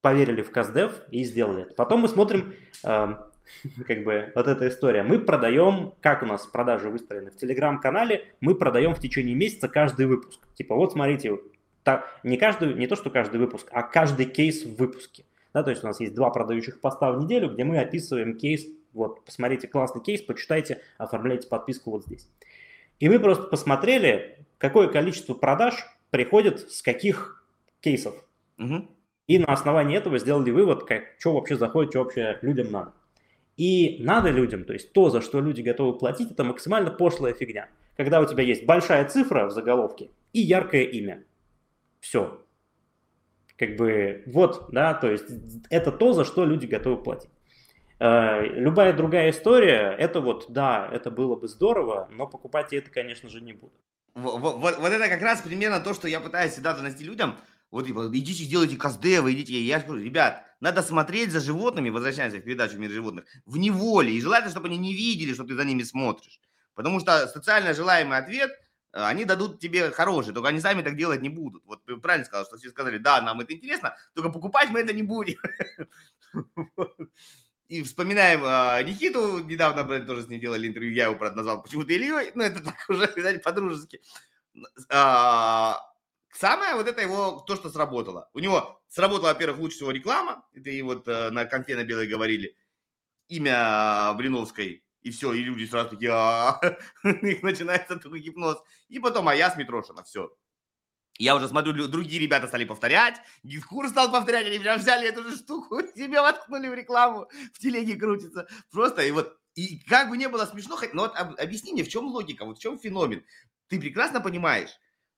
поверили в КАЗДЕВ и сделали это. Потом мы смотрим, э, как бы, вот эта история. Мы продаем, как у нас продажи выстроены в Телеграм-канале, мы продаем в течение месяца каждый выпуск. Типа, вот смотрите, так, не, каждый, не то, что каждый выпуск, а каждый кейс в выпуске. Да, то есть у нас есть два продающих поста в неделю, где мы описываем кейс вот, посмотрите классный кейс, почитайте, оформляйте подписку вот здесь. И мы просто посмотрели, какое количество продаж приходит с каких кейсов. Угу. И на основании этого сделали вывод, как, что вообще заходит, что вообще людям надо. И надо людям, то есть то, за что люди готовы платить, это максимально пошлая фигня. Когда у тебя есть большая цифра в заголовке и яркое имя. Все. Как бы вот, да, то есть это то, за что люди готовы платить. Э, любая другая история, это вот, да, это было бы здорово, но покупать я это, конечно же, не буду. Вот, вот, вот это как раз примерно то, что я пытаюсь всегда донести людям. Вот типа, идите, делайте каздевы, идите. Я говорю, ребят, надо смотреть за животными, возвращаясь в передачу «Мир животных», в неволе. И желательно, чтобы они не видели, что ты за ними смотришь. Потому что социально желаемый ответ э, они дадут тебе хороший, только они сами так делать не будут. Вот ты правильно сказал, что все сказали, да, нам это интересно, только покупать мы это не будем. И вспоминаем э, Никиту, недавно блин, тоже с ним делали интервью, я его, правда, назвал почему-то Ильей, ну, это так уже, видать, по-дружески. А, самое вот это его, то, что сработало. У него сработала, во-первых, лучше всего реклама, это и вот э, на конфе на белой говорили, имя Блиновской, и все, и люди сразу такие, «А, их начинается такой гипноз. И потом, а я с Митрошина, все. Я уже смотрю, другие ребята стали повторять, Гидкур стал повторять, они прям взяли эту же штуку, себе воткнули в рекламу, в телеге крутится. Просто, и вот, и как бы не было смешно, но вот объясни мне, в чем логика, вот в чем феномен? Ты прекрасно понимаешь,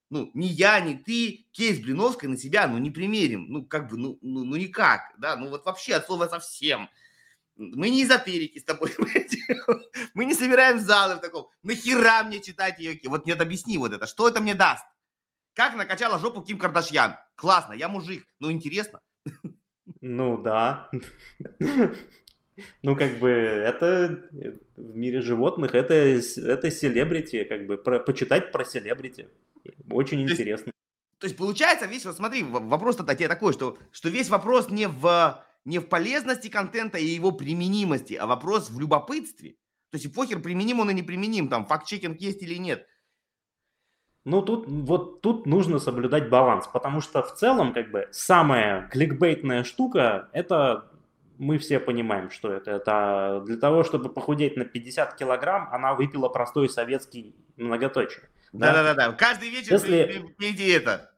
ну, ни я, ни ты кейс Блиновской на себя, ну, не примерим, ну, как бы, ну, ну, ну никак, да, ну, вот вообще от слова совсем. Мы не эзотерики с тобой, мы не собираем залы в таком, нахера мне читать ее, вот нет, объясни вот это, что это мне даст? Как накачала жопу Ким Кардашьян? Классно, я мужик, ну, интересно. Ну, да. Ну, как бы, это в мире животных, это, это селебрити, как бы, про, почитать про селебрити. Очень то интересно. Есть, то есть, получается, весь, вот смотри, вопрос-то такой, что, что весь вопрос не в, не в полезности контента и его применимости, а вопрос в любопытстве. То есть, похер, применим он и не применим, там, факт-чекинг есть или нет. Ну, тут, вот тут нужно соблюдать баланс, потому что в целом, как бы, самая кликбейтная штука – это мы все понимаем, что это. Это для того, чтобы похудеть на 50 килограмм, она выпила простой советский многоточие. Да-да-да, каждый вечер Если... пейте это.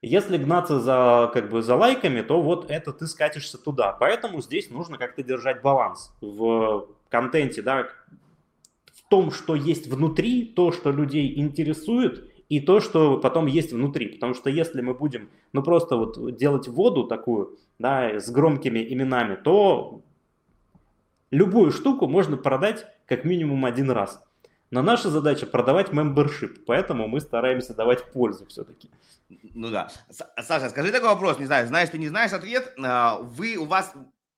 Если гнаться за, как бы, за лайками, то вот это ты скатишься туда. Поэтому здесь нужно как-то держать баланс в контенте, да, том, что есть внутри, то, что людей интересует, и то, что потом есть внутри. Потому что если мы будем, ну, просто вот делать воду такую, да, с громкими именами, то любую штуку можно продать как минимум один раз. Но наша задача продавать membership, поэтому мы стараемся давать пользу все-таки. Ну да. Саша, скажи такой вопрос, не знаю, знаешь ты, не знаешь ответ. А, вы, у вас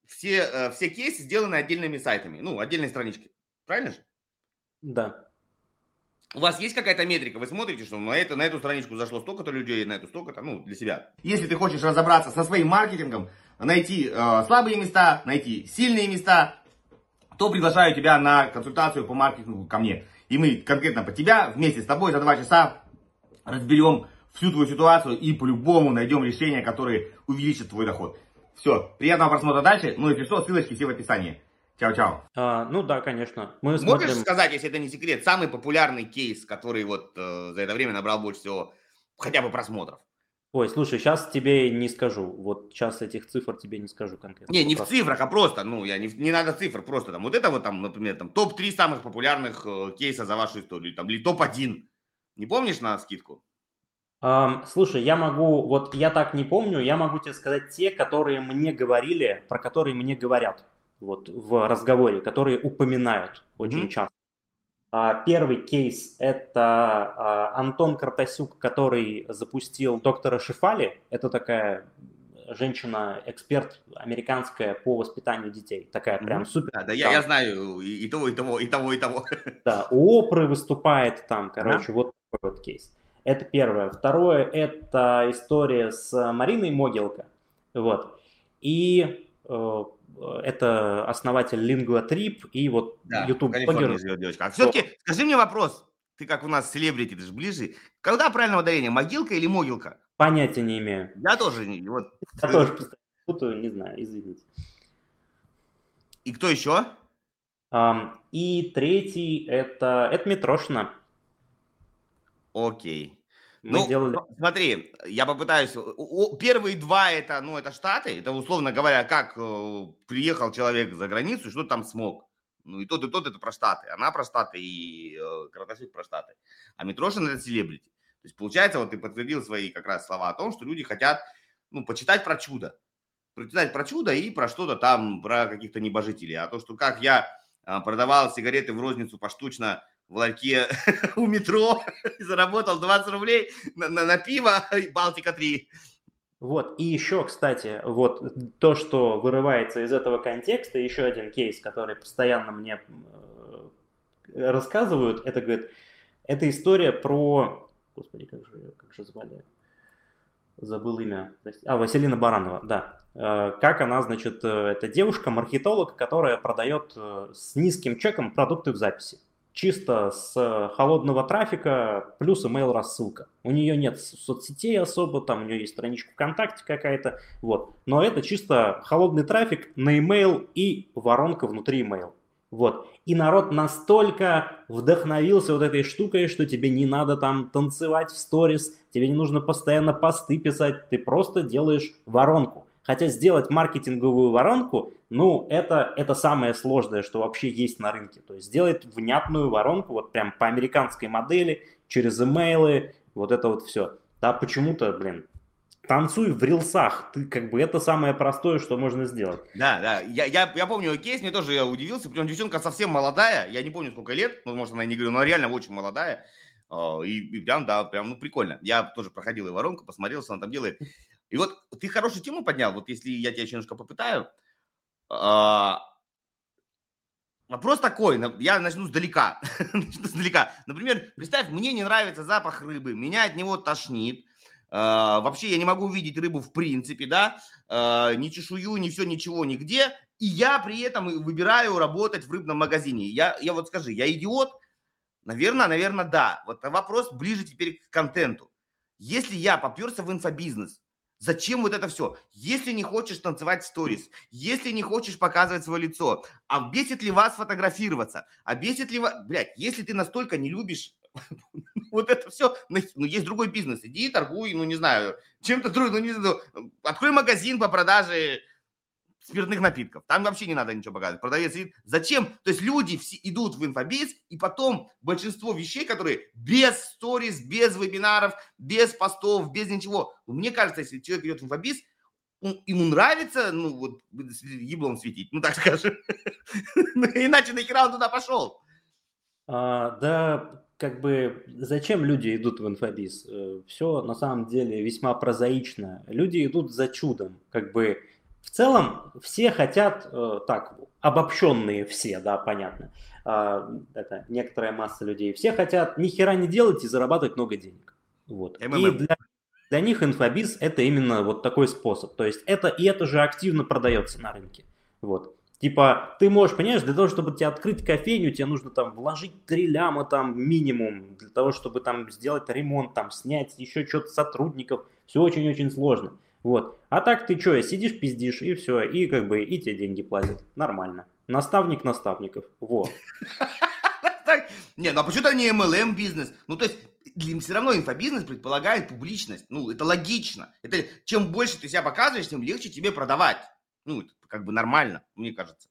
все, э, все кейсы сделаны отдельными сайтами, ну, отдельной странички, правильно же? Да. У вас есть какая-то метрика? Вы смотрите, что на, это, на эту страничку зашло столько-то людей, на эту столько-то, ну, для себя. Если ты хочешь разобраться со своим маркетингом, найти э, слабые места, найти сильные места, то приглашаю тебя на консультацию по маркетингу ко мне. И мы конкретно по тебя вместе с тобой за два часа разберем всю твою ситуацию и по-любому найдем решение, которое увеличит твой доход. Все, приятного просмотра дальше. Ну, если что, ссылочки все в описании. Чао-чао. А, ну да, конечно. Мы Можешь смотрим... сказать, если это не секрет, самый популярный кейс, который вот э, за это время набрал больше всего хотя бы просмотров? Ой, слушай, сейчас тебе не скажу. Вот сейчас этих цифр тебе не скажу конкретно. Не, не в цифрах, а просто, ну, я не, не надо цифр, просто там, вот это вот там, например, там топ-3 самых популярных э, кейса за вашу историю, там, или топ-1. Не помнишь на скидку? Um, слушай, я могу, вот я так не помню, я могу тебе сказать те, которые мне говорили, про которые мне говорят вот в разговоре, которые упоминают очень mm-hmm. часто. А, первый кейс – это а, Антон Картасюк, который запустил доктора Шифали. Это такая женщина-эксперт американская по воспитанию детей. Такая прям mm-hmm. супер. Да, да я, я знаю и, и того, и того, и того, и того. Да, у Опры выступает там, короче, uh-huh. вот такой вот кейс. Это первое. Второе – это история с Мариной Могилко. Вот. И э, это основатель Lingua Trip и вот да, YouTube блогер. А все-таки скажи мне вопрос, ты как у нас селебрити, ты же ближе. Когда правильное ударение, могилка или могилка? Понятия не имею. Я тоже не, вот. Я тоже путаю, не знаю, извините. И кто еще? Um, и третий это, это Митрошина. Окей. Мы ну, делали... смотри, я попытаюсь. Первые два это, ну, это Штаты. Это, условно говоря, как э, приехал человек за границу, что там смог. Ну, и тот, и тот это про Штаты. Она про Штаты, и э, про Штаты. А Митрошин это селебрити. То есть, получается, вот ты подтвердил свои как раз слова о том, что люди хотят, ну, почитать про чудо. Прочитать про чудо и про что-то там, про каких-то небожителей. А то, что как я э, продавал сигареты в розницу поштучно в ларьке у метро и заработал 20 рублей на, на, на пиво Балтика-3. Вот, и еще, кстати, вот то, что вырывается из этого контекста, еще один кейс, который постоянно мне э, рассказывают, это, говорит, это история про, господи, как же, как же звали, забыл имя. А, Василина Баранова, да. Э, как она, значит, э, это девушка-маркетолог, которая продает с низким чеком продукты в записи. Чисто с холодного трафика плюс email рассылка. У нее нет соцсетей особо, там у нее есть страничка ВКонтакте какая-то, вот. Но это чисто холодный трафик на email и воронка внутри email. Вот. И народ настолько вдохновился вот этой штукой, что тебе не надо там танцевать в сторис, тебе не нужно постоянно посты писать, ты просто делаешь воронку. Хотя сделать маркетинговую воронку, ну, это, это самое сложное, что вообще есть на рынке. То есть сделать внятную воронку, вот прям по американской модели, через имейлы, вот это вот все. Да, почему-то, блин, танцуй в рилсах. Ты как бы это самое простое, что можно сделать. Да, да. Я, я, я помню кейс, мне тоже я удивился. Причем девчонка совсем молодая. Я не помню, сколько лет. Ну, может, она не говорю, но реально очень молодая. А, и, и прям, да, прям, ну, прикольно. Я тоже проходил и воронку, посмотрел, что она там делает. И вот ты хорошую тему поднял. Вот если я тебя еще немножко попытаю. А, вопрос такой, я начну сдалека. начну сдалека. Например, представь, мне не нравится запах рыбы, меня от него тошнит а, вообще я не могу увидеть рыбу в принципе, да, а, ни чешую, ни все, ничего, нигде. И я при этом выбираю работать в рыбном магазине. Я, я вот скажи, я идиот? Наверное, наверное, да. Вот вопрос ближе теперь к контенту. Если я поперся в инфобизнес, Зачем вот это все? Если не хочешь танцевать сторис, если не хочешь показывать свое лицо, а бесит ли вас фотографироваться, а бесит ли вас... Блядь, если ты настолько не любишь вот это все, ну, есть другой бизнес, иди торгуй, ну, не знаю, чем-то другим, ну, не знаю, открой магазин по продаже спиртных напитков. Там вообще не надо ничего показывать. Продавец сидит. Зачем? То есть люди все идут в инфобиз, и потом большинство вещей, которые без сторис, без вебинаров, без постов, без ничего. Мне кажется, если человек идет в инфобиз, ему нравится, ну, вот, еблом светить, ну, так скажем. Иначе нахера он туда пошел? А, да, как бы зачем люди идут в инфобиз? Э, Все на самом деле весьма прозаично. Люди идут за чудом. Как бы в целом все хотят, э, так, обобщенные все, да, понятно. А, это некоторая масса людей. Все хотят ни хера не делать и зарабатывать много денег. Вот. И для, для них инфобиз это именно вот такой способ. То есть это и это же активно продается на рынке. Вот. Типа, ты можешь, понимаешь, для того, чтобы тебе открыть кофейню, тебе нужно там вложить 3 ляма там минимум, для того, чтобы там сделать ремонт, там снять еще что-то сотрудников. Все очень-очень сложно. Вот. А так ты что, сидишь, пиздишь, и все, и как бы, и тебе деньги платят. Нормально. Наставник наставников. Вот. Не, ну а почему-то не MLM бизнес? Ну, то есть, все равно инфобизнес предполагает публичность. Ну, это логично. Это чем больше ты себя показываешь, тем легче тебе продавать. Ну, как бы нормально, мне кажется.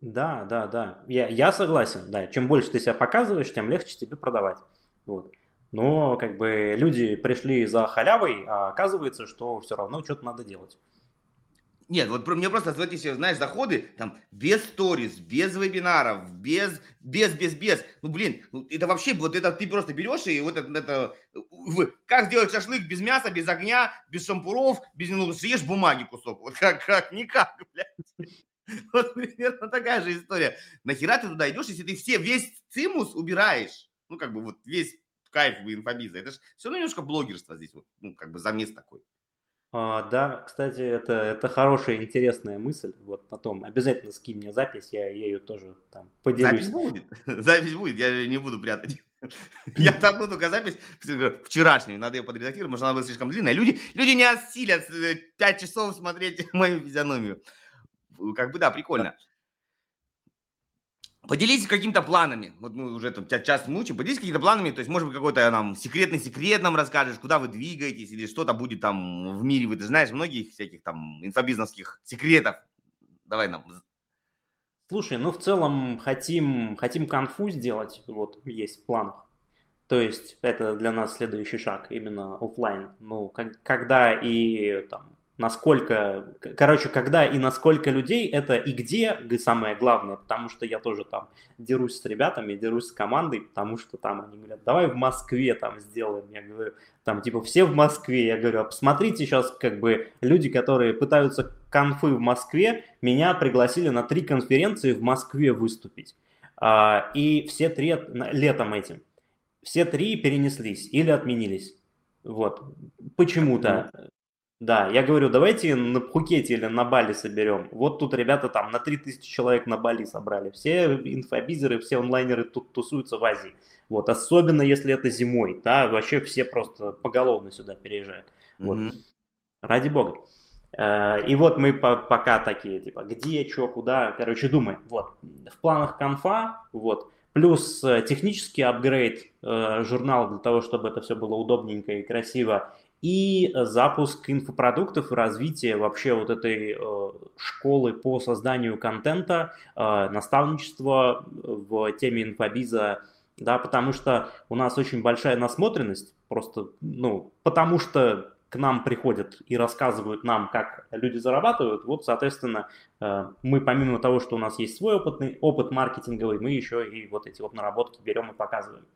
Да, да, да. Я, я согласен, да. Чем больше ты себя показываешь, тем легче тебе продавать. Вот. Но как бы люди пришли за халявой, а оказывается, что все равно что-то надо делать. Нет, вот мне просто вот эти, знаешь, заходы там без сторис, без вебинаров, без, без, без, без. Ну, блин, ну, это вообще, вот это ты просто берешь и вот это, это как сделать шашлык без мяса, без огня, без шампуров, без, ну, съешь бумаги кусок. Вот как, как, никак, блядь. Вот примерно такая же история. Нахера ты туда идешь, если ты все, весь цимус убираешь? Ну, как бы вот весь кайф инфобиза. Это же все равно немножко блогерство здесь, вот, ну, как бы замес такой. А, да, кстати, это, это хорошая, интересная мысль. Вот потом обязательно скинь мне запись, я ею тоже там поделюсь. Запись будет, запись будет, я не буду прятать. Я там буду только запись вчерашнюю, надо ее подредактировать, может, она была слишком длинная. Люди, люди не осилят 5 э, часов смотреть мою физиономию. Как бы, да, прикольно. Поделитесь какими-то планами. Вот мы уже там час мучим. Поделитесь какими-то планами. То есть, может быть, какой-то нам секретный секрет нам расскажешь, куда вы двигаетесь, или что-то будет там в мире. Вы ты знаешь многих всяких там инфобизнесских секретов. Давай нам. Слушай, ну в целом хотим, хотим конфу сделать. Вот есть в планах. То есть это для нас следующий шаг, именно офлайн. Ну, когда и там насколько, короче, когда и насколько людей, это и где самое главное, потому что я тоже там дерусь с ребятами, дерусь с командой, потому что там они говорят, давай в Москве там сделаем, я говорю, там типа все в Москве, я говорю, а посмотрите сейчас как бы люди, которые пытаются конфы в Москве, меня пригласили на три конференции в Москве выступить, а, и все три летом этим, все три перенеслись или отменились, Вот. Почему-то. Да, я говорю, давайте на Пхукете или на Бали соберем. Вот тут ребята там на 3000 человек на Бали собрали. Все инфобизеры, все онлайнеры тут тусуются в Азии. Вот, особенно если это зимой, да, вообще все просто поголовно сюда переезжают. Вот. Mm-hmm. Ради бога. Э, и вот мы пока такие, типа, где, что, куда, короче, думаем. Вот, в планах конфа, вот, плюс э, технический апгрейд э, журнала для того, чтобы это все было удобненько и красиво, и запуск инфопродуктов и развитие вообще вот этой э, школы по созданию контента, э, наставничество в теме инфобиза, да, потому что у нас очень большая насмотренность, просто, ну, потому что к нам приходят и рассказывают нам, как люди зарабатывают, вот, соответственно, э, мы помимо того, что у нас есть свой опытный, опыт маркетинговый, мы еще и вот эти вот наработки берем и показываем.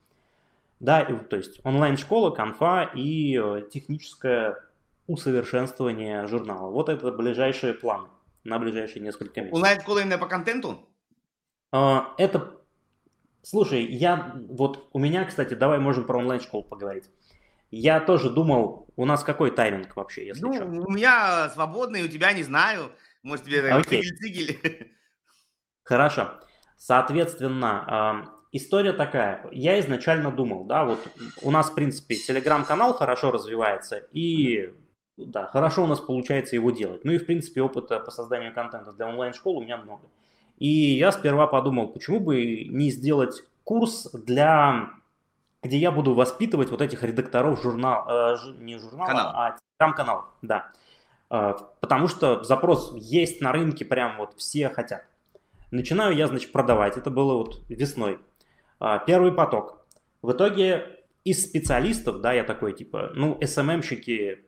Да, то есть онлайн-школа, конфа и э, техническое усовершенствование журнала. Вот это ближайшие планы на ближайшие несколько месяцев. Онлайн-школа именно по контенту? А, это, слушай, я вот у меня, кстати, давай можем про онлайн-школу поговорить. Я тоже думал, у нас какой тайминг вообще, если ну, что? у меня свободный, у тебя не знаю. Может, тебе цигель-цигель. Хорошо. Соответственно, история такая. Я изначально думал, да, вот у нас, в принципе, телеграм-канал хорошо развивается, и да, хорошо у нас получается его делать. Ну и, в принципе, опыта по созданию контента для онлайн-школы у меня много. И я сперва подумал, почему бы не сделать курс для где я буду воспитывать вот этих редакторов журнал, э, не журнала, Канал. а телеграм-канал, да. Э, потому что запрос есть на рынке, прям вот все хотят. Начинаю я, значит, продавать. Это было вот весной. А, первый поток. В итоге из специалистов, да, я такой, типа, ну, СММщики,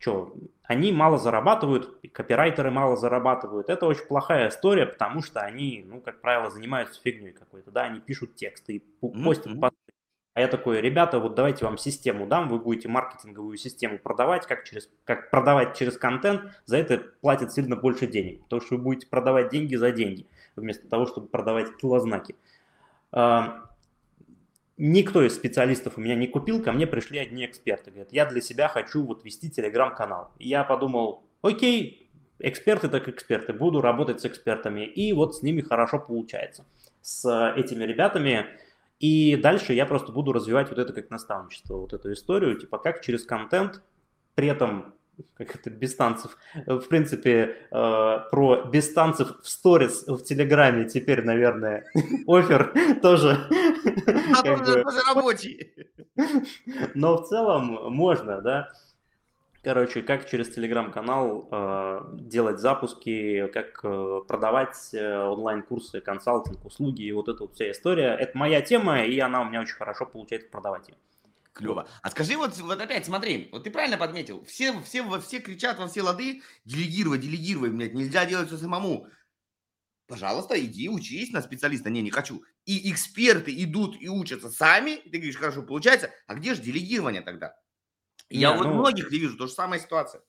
что, они мало зарабатывают, копирайтеры мало зарабатывают. Это очень плохая история, потому что они, ну, как правило, занимаются фигней какой-то, да, они пишут тексты и постят mm-hmm. А я такой, ребята, вот давайте вам систему дам, вы будете маркетинговую систему продавать, как, через, как продавать через контент, за это платят сильно больше денег, потому что вы будете продавать деньги за деньги, вместо того, чтобы продавать килознаки. Никто из специалистов у меня не купил, ко мне пришли одни эксперты. Говорят, я для себя хочу вот вести телеграм-канал. И я подумал, окей, эксперты так эксперты, буду работать с экспертами. И вот с ними хорошо получается. С этими ребятами. И дальше я просто буду развивать вот это как наставничество, вот эту историю, типа как через контент, при этом как это, без танцев. В принципе, э, про без танцев в сторис в Телеграме теперь, наверное, офер тоже... Тоже рабочий. Но в целом можно, да. Короче, как через телеграм-канал э, делать запуски, как э, продавать э, онлайн-курсы, консалтинг, услуги и вот эта вот вся история. Это моя тема, и она у меня очень хорошо получается продавать ее. Клево. А скажи вот, вот опять, смотри, вот ты правильно подметил, все, все, все кричат во все лады, делегировать, делегировать, блядь, нельзя делать все самому. Пожалуйста, иди учись на специалиста. Не, не хочу. И эксперты идут и учатся сами, и ты говоришь, хорошо, получается, а где же делегирование тогда? Я не, вот ну, многих вижу, то же самая ситуация.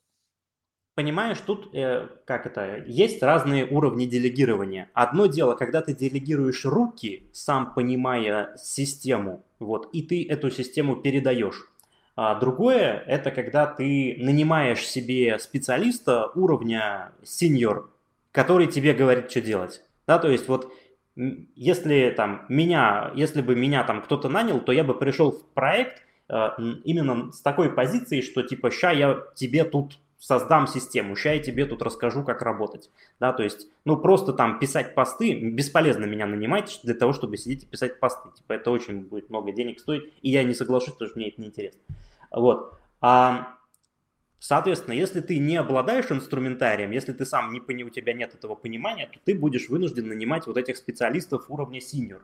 Понимаешь, тут э, как это, есть разные уровни делегирования. Одно дело, когда ты делегируешь руки, сам понимая систему, вот, и ты эту систему передаешь. А другое – это когда ты нанимаешь себе специалиста уровня сеньор, который тебе говорит, что делать. Да, то есть вот если там меня, если бы меня там кто-то нанял, то я бы пришел в проект э, именно с такой позиции, что типа ща я тебе тут создам систему, сейчас я тебе тут расскажу, как работать. Да, то есть, ну, просто там писать посты, бесполезно меня нанимать для того, чтобы сидеть и писать посты. Типа, это очень будет много денег стоить, и я не соглашусь, потому что мне это неинтересно. Вот. А, соответственно, если ты не обладаешь инструментарием, если ты сам не пони, у тебя нет этого понимания, то ты будешь вынужден нанимать вот этих специалистов уровня senior.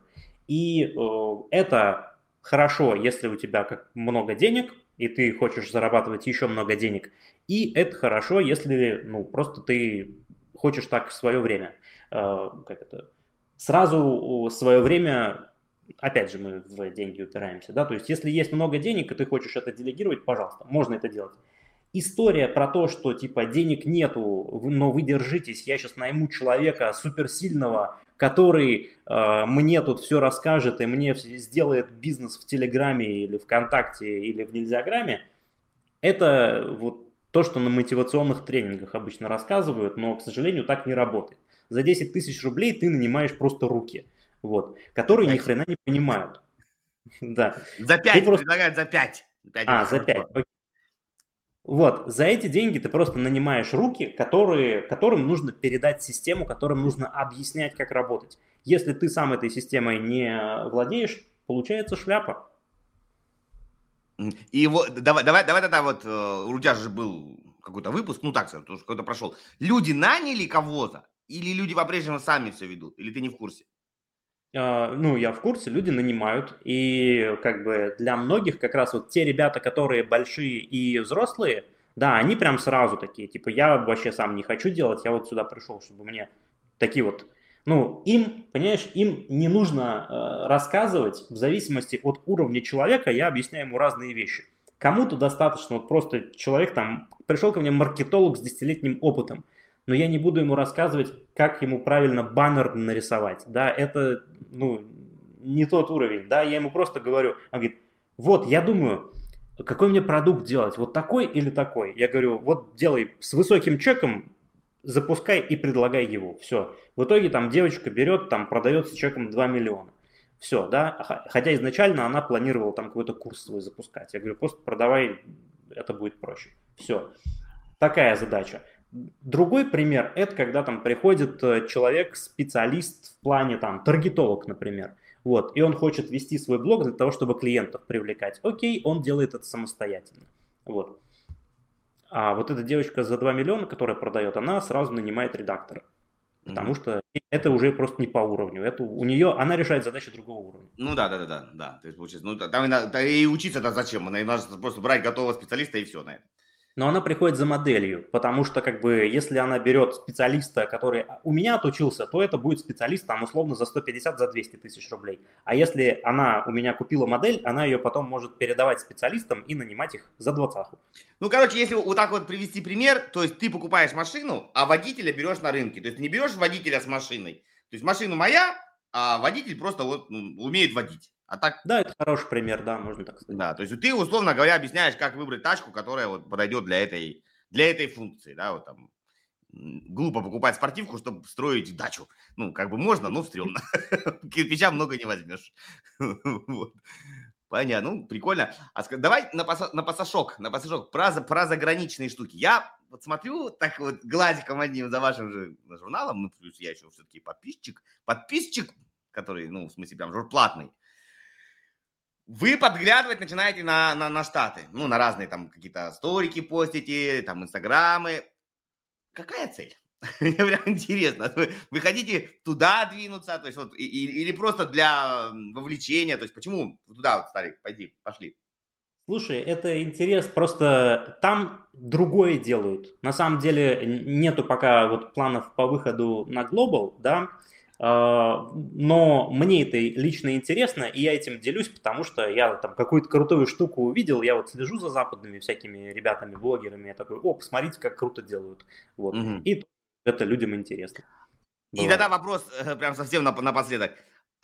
И э, это хорошо, если у тебя как много денег, и ты хочешь зарабатывать еще много денег. И это хорошо, если ну, просто ты хочешь так в свое время. Э, как это? Сразу свое время, опять же, мы в деньги упираемся, да, то есть если есть много денег, и ты хочешь это делегировать, пожалуйста, можно это делать. История про то, что типа денег нету, но вы держитесь, я сейчас найму человека суперсильного, который э, мне тут все расскажет и мне сделает бизнес в Телеграме или ВКонтакте или в Нельзяграме, Это вот то, что на мотивационных тренингах обычно рассказывают, но, к сожалению, так не работает. За 10 тысяч рублей ты нанимаешь просто руки, вот, которые ни хрена не понимают. Да. За 5 просто... предлагают за 5. 5 а, за 5. Вот, за эти деньги ты просто нанимаешь руки, которые, которым нужно передать систему, которым нужно объяснять, как работать. Если ты сам этой системой не владеешь, получается шляпа. И вот, давай, давай, давай тогда вот, э, у тебя же был какой-то выпуск, ну так, потому что какой-то прошел. Люди наняли кого-то или люди по-прежнему сами все ведут? Или ты не в курсе? А, ну, я в курсе, люди нанимают, и как бы для многих как раз вот те ребята, которые большие и взрослые, да, они прям сразу такие, типа, я вообще сам не хочу делать, я вот сюда пришел, чтобы мне такие вот, ну, им, понимаешь, им не нужно э, рассказывать в зависимости от уровня человека, я объясняю ему разные вещи. Кому-то достаточно, вот просто человек там, пришел ко мне маркетолог с десятилетним опытом – но я не буду ему рассказывать, как ему правильно баннер нарисовать. Да, это ну, не тот уровень. Да, я ему просто говорю, он говорит, вот, я думаю, какой мне продукт делать, вот такой или такой? Я говорю, вот делай с высоким чеком, запускай и предлагай его. Все. В итоге там девочка берет, там продается чеком 2 миллиона. Все, да, хотя изначально она планировала там какой-то курс свой запускать. Я говорю, просто продавай, это будет проще. Все. Такая задача. Другой пример – это когда там приходит э, человек, специалист в плане там таргетолог, например, вот, и он хочет вести свой блог для того, чтобы клиентов привлекать. Окей, он делает это самостоятельно, вот. А вот эта девочка за 2 миллиона, которая продает, она сразу нанимает редактора. Потому mm-hmm. что это уже просто не по уровню. Это у нее, она решает задачи другого уровня. Ну да, да, да, да, да. То есть, получается, ну, там и, и учиться-то зачем? Она нужно просто брать готового специалиста и все на это но она приходит за моделью, потому что как бы если она берет специалиста, который у меня отучился, то это будет специалист там условно за 150, за 200 тысяч рублей. А если она у меня купила модель, она ее потом может передавать специалистам и нанимать их за двадцаху. Ну, короче, если вот так вот привести пример, то есть ты покупаешь машину, а водителя берешь на рынке. То есть не берешь водителя с машиной. То есть машина моя, а водитель просто вот ну, умеет водить. А так... Да, это хороший пример, да, можно так сказать. Да, то есть ты, условно говоря, объясняешь, как выбрать тачку, которая вот подойдет для этой, для этой функции, да, вот там. Глупо покупать спортивку, чтобы строить дачу. Ну, как бы можно, но стрёмно. Кирпича много не возьмешь. вот. Понятно, ну, прикольно. А давай на, паса, на пассажок, на пассажок, про, про заграничные штуки. Я вот смотрю так вот глазиком одним за вашим же журналом, ну, плюс я еще все-таки подписчик, подписчик, который, ну, в смысле, прям жур платный вы подглядывать начинаете на, на, на штаты, ну, на разные там какие-то сторики постите, там, инстаграмы. Какая цель? Мне прям интересно. Вы, хотите туда двинуться, то есть вот, и, или просто для вовлечения, то есть почему туда вот стали, пойди, пошли? Слушай, это интерес, просто там другое делают. На самом деле нету пока вот планов по выходу на глобал, да, но мне это лично интересно, и я этим делюсь, потому что я там какую-то крутую штуку увидел, я вот слежу за западными всякими ребятами, блогерами, я такой, о, посмотрите, как круто делают. Вот. Угу. И это людям интересно. И Бывает. тогда вопрос э, прям совсем напоследок.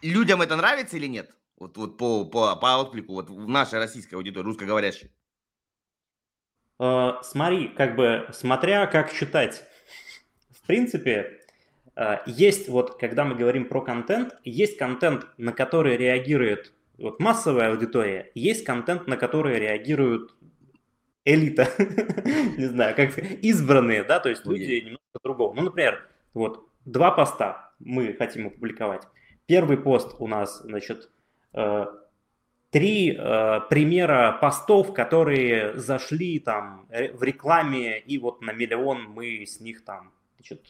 Людям это нравится или нет? Вот, вот по, по, по отклику вот в нашей российской аудитории, русскоговорящей. Uh, смотри, как бы, смотря как читать. В принципе, а, есть вот, когда мы говорим про контент, есть контент, на который реагирует вот массовая аудитория, есть контент, на который реагирует элита, не знаю, как избранные, да, то есть люди немного другого. Ну, например, вот два поста мы хотим опубликовать. Первый пост у нас, значит, э, три э, примера постов, которые зашли там в рекламе, и вот на миллион мы с них там, значит,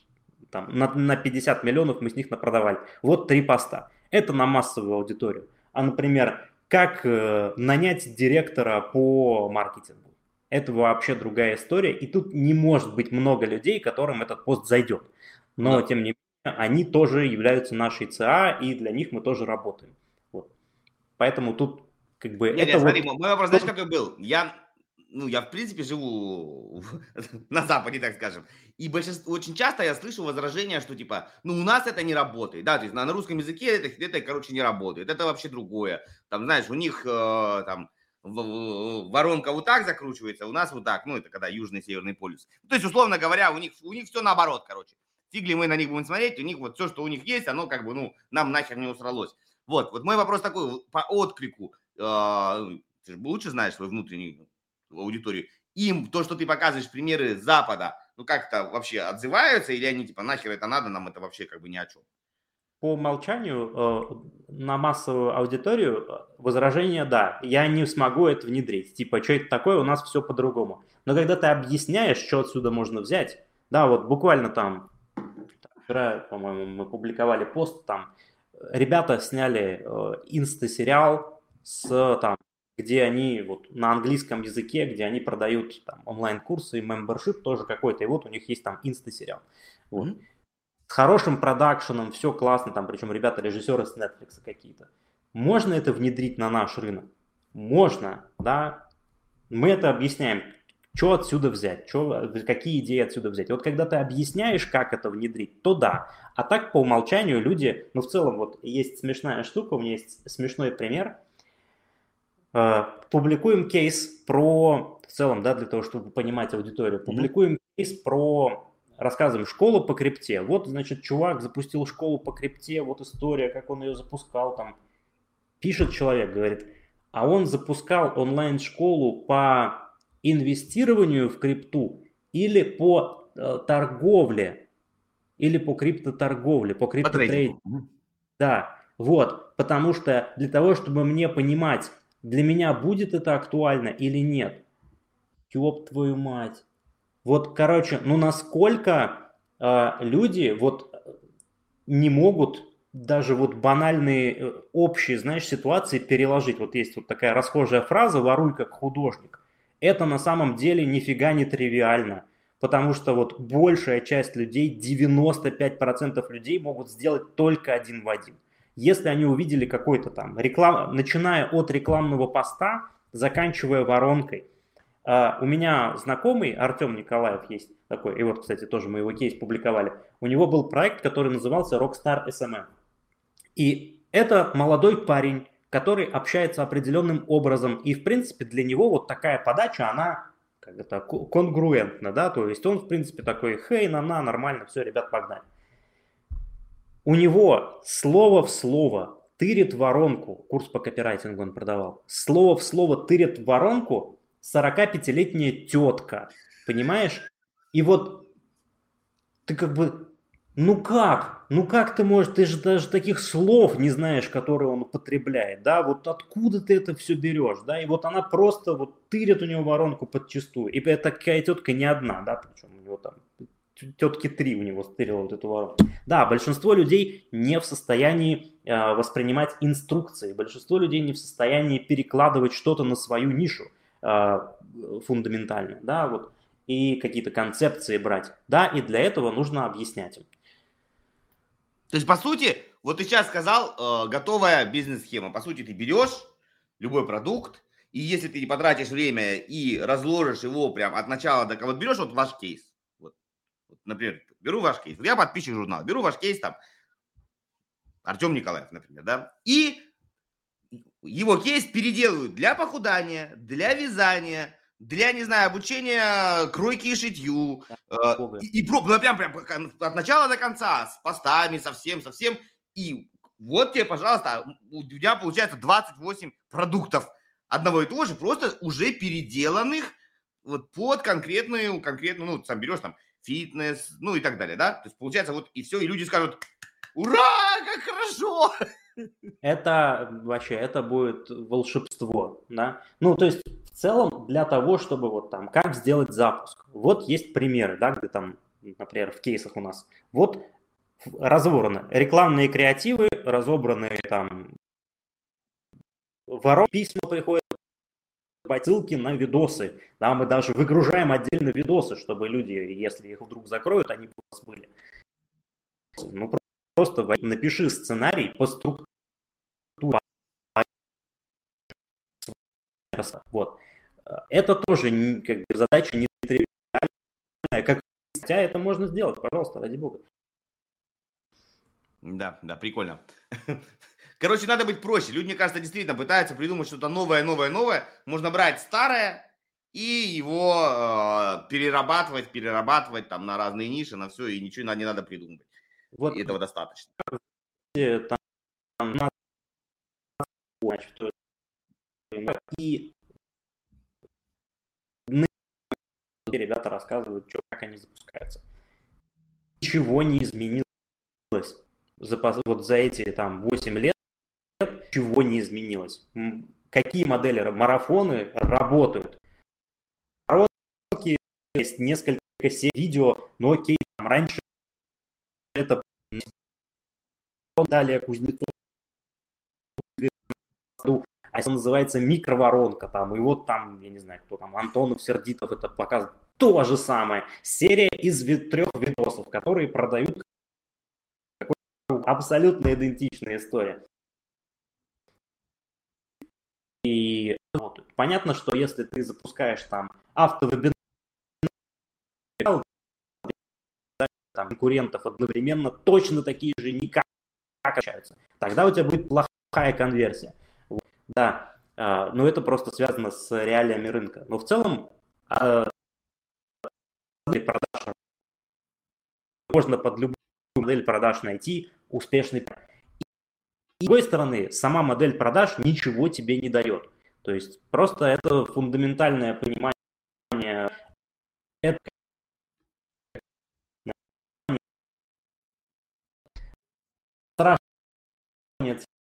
там, на, на 50 миллионов мы с них напродавали. Вот три поста. Это на массовую аудиторию. А, например, как э, нанять директора по маркетингу. Это вообще другая история. И тут не может быть много людей, которым этот пост зайдет. Но, да. тем не менее, они тоже являются нашей ЦА, и для них мы тоже работаем. Вот. Поэтому тут как бы... Нет, это нет, вот... смотри, мой вопрос, знаешь, какой был? Я ну, я в принципе живу на Западе, так скажем. И большинство, очень часто я слышу возражения, что типа, ну, у нас это не работает, да, то есть на, на русском языке это, это, короче, не работает, это вообще другое. Там, знаешь, у них э, там воронка вот так закручивается, у нас вот так, ну, это когда южный северный полюс. То есть, условно говоря, у них, у них все наоборот, короче. Фигли мы на них будем смотреть, у них вот все, что у них есть, оно как бы, ну, нам нахер не усралось. Вот, вот мой вопрос такой, по отклику, э, ты же лучше знаешь свою внутреннюю аудиторию, им то, что ты показываешь примеры Запада, ну, как-то вообще отзываются, или они типа, нахер это надо, нам это вообще как бы ни о чем? по умолчанию э, на массовую аудиторию э, возражение «да». Я не смогу это внедрить. Типа, что это такое, у нас все по-другому. Но когда ты объясняешь, что отсюда можно взять, да, вот буквально там, вчера, по-моему, мы публиковали пост, там, ребята сняли э, инста-сериал с там, где они вот на английском языке, где они продают там онлайн-курсы и мембершип тоже какой-то, и вот у них есть там инста-сериал. Вот. Mm-hmm с хорошим продакшеном, все классно, там, причем ребята режиссеры с Netflix какие-то. Можно это внедрить на наш рынок? Можно, да. Мы это объясняем, что отсюда взять, что, какие идеи отсюда взять. вот когда ты объясняешь, как это внедрить, то да. А так по умолчанию люди, ну в целом вот есть смешная штука, у меня есть смешной пример. Э, публикуем кейс про, в целом, да, для того, чтобы понимать аудиторию, публикуем кейс про рассказываем школу по крипте. Вот, значит, чувак запустил школу по крипте, вот история, как он ее запускал там. Пишет человек, говорит, а он запускал онлайн-школу по инвестированию в крипту или по э, торговле, или по криптоторговле, по криптотрейдингу. Да, вот, потому что для того, чтобы мне понимать, для меня будет это актуально или нет, ёб твою мать, вот, короче, ну насколько э, люди вот не могут даже вот банальные э, общие, знаешь, ситуации переложить. Вот есть вот такая расхожая фраза «воруй как художник». Это на самом деле нифига не тривиально, потому что вот большая часть людей, 95% людей могут сделать только один в один. Если они увидели какой-то там реклам, начиная от рекламного поста, заканчивая воронкой, Uh, у меня знакомый Артем Николаев есть такой, и вот, кстати, тоже мы его кейс публиковали. У него был проект, который назывался Rockstar SMM. И это молодой парень, который общается определенным образом, и, в принципе, для него вот такая подача, она как это, конгруентна, да, то есть он, в принципе, такой, хей, на-на, нормально, все, ребят, погнали. У него слово в слово тырит воронку, курс по копирайтингу он продавал, слово в слово тырит воронку 45-летняя тетка, понимаешь? И вот ты как бы, ну как? Ну как ты можешь, ты же даже таких слов не знаешь, которые он употребляет, да? Вот откуда ты это все берешь, да? И вот она просто вот тырит у него воронку подчастую. И такая тетка не одна, да? Причем у него там тетки три у него стырила вот эту воронку. Да, большинство людей не в состоянии э, воспринимать инструкции, большинство людей не в состоянии перекладывать что-то на свою нишу. А, фундаментально, да, вот, и какие-то концепции брать, да, и для этого нужно объяснять им. То есть, по сути, вот ты сейчас сказал, э, готовая бизнес-схема. По сути, ты берешь любой продукт, и если ты потратишь время и разложишь его прям от начала до вот берешь вот ваш кейс, например, беру ваш кейс, я подписчик журнала, беру ваш кейс там, Артем Николаев, например, да, и его кейс переделывают для похудания, для вязания, для, не знаю, обучения кройке и шитью. Э, и, и ну, прям, прям от начала до конца, с постами, совсем, совсем. И вот тебе, пожалуйста, у тебя получается 28 продуктов одного и того же, просто уже переделанных вот под конкретную, конкретную, ну, сам берешь там фитнес, ну и так далее, да? То есть получается вот и все, и люди скажут, ура, как хорошо! Это вообще, это будет волшебство, да. Ну, то есть, в целом, для того, чтобы вот там, как сделать запуск. Вот есть примеры, да, где там, например, в кейсах у нас. Вот разобраны рекламные креативы, разобранные там ворон, письма приходят, ссылки на видосы. Да, мы даже выгружаем отдельно видосы, чтобы люди, если их вдруг закроют, они у нас были. Ну, Просто напиши сценарий по структуре. Вот. Это тоже как бы, задача не тривиальная. Как хотя это можно сделать, пожалуйста, ради бога. Да, да, прикольно. Короче, надо быть проще. Люди, мне кажется, действительно пытаются придумать что-то новое, новое, новое. Можно брать старое и его э, перерабатывать, перерабатывать там на разные ниши, на все, и ничего не надо придумывать. Вот и этого достаточно. Там, там, и ребята рассказывают, что, как они запускаются. Ничего не изменилось за, вот за эти там 8 лет, ничего не изменилось. Какие модели марафоны работают? Марафонки есть несколько серий видео, но окей, там раньше это далее Кузнецов а это называется микроворонка там, и вот там, я не знаю, кто там, Антонов, Сердитов это показывает. То же самое. Серия из трех видосов, которые продают абсолютно идентичная история. И вот, понятно, что если ты запускаешь там автовебинар, там, конкурентов одновременно точно такие же никак общаются, тогда у тебя будет плохая конверсия. Да, а, но это просто связано с реалиями рынка. Но в целом а, продаж можно под любую модель продаж найти успешный. И с другой стороны, сама модель продаж ничего тебе не дает. То есть просто это фундаментальное понимание это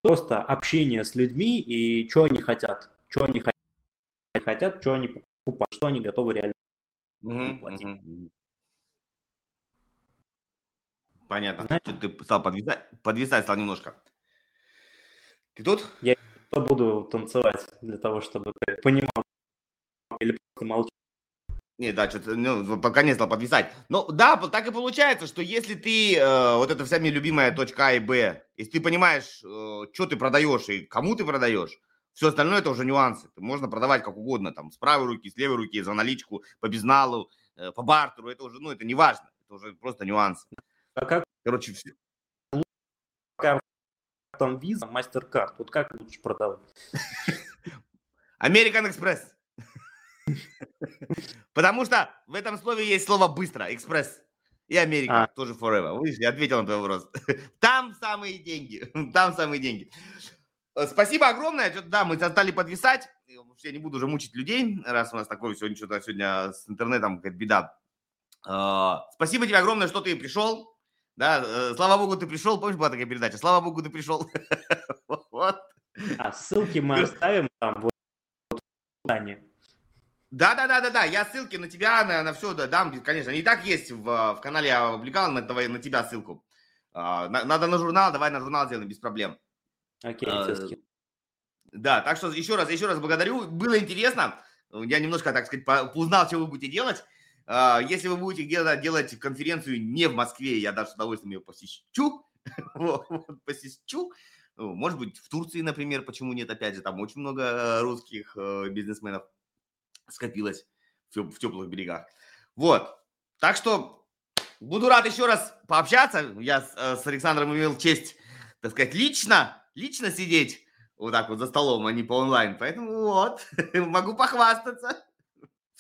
просто общение с людьми и что они хотят, что они хотят, что они покупают, что они готовы реально платить. Понятно. Знаете, ты стал подвисать, подвисать стал немножко. Ты тут? Я буду танцевать для того, чтобы ты понимал или просто молчать. Не, да, что-то, ну, пока не стал подвисать. Ну, да, так и получается, что если ты, э, вот это вся мне любимая точка А и Б, если ты понимаешь, э, что ты продаешь и кому ты продаешь, все остальное это уже нюансы. Можно продавать как угодно, там, с правой руки, с левой руки, за наличку, по безналу, э, по бартеру, это уже, ну, это не важно, это уже просто нюансы. А как? Короче, все. Там виза, мастер-карт, вот как лучше продавать? American Express. Потому что в этом слове есть слово «быстро», «экспресс». И Америка а. тоже forever. Видишь, я ответил на твой вопрос. Там самые деньги. Там самые деньги. Э, спасибо огромное. Да, мы стали подвисать. Я не буду уже мучить людей, раз у нас такое сегодня что-то сегодня с интернетом какая-то беда. Э, спасибо тебе огромное, что ты пришел. Да, э, слава богу, ты пришел. Помнишь, была такая передача? Слава богу, ты пришел. Вот. А ссылки мы оставим там в описании. Да, да, да, да, да. Я ссылки на тебя, на, на все да, дам, конечно. И так есть в, в канале, я облегал на, на тебя ссылку. А, надо на журнал, давай на журнал сделаем без проблем. Окей, а, Да, так что еще раз, еще раз благодарю. Было интересно. Я немножко, так сказать, узнал, что вы будете делать. А, если вы будете где-то делать конференцию не в Москве, я даже с удовольствием ее посещу. посещу. Может быть, в Турции, например, почему нет, опять же, там очень много э, русских э, бизнесменов скопилось в теплых берегах. Вот. Так что буду рад еще раз пообщаться. Я э, с Александром имел честь, так сказать, лично, лично сидеть вот так вот за столом, а не по онлайн. Поэтому вот, могу похвастаться.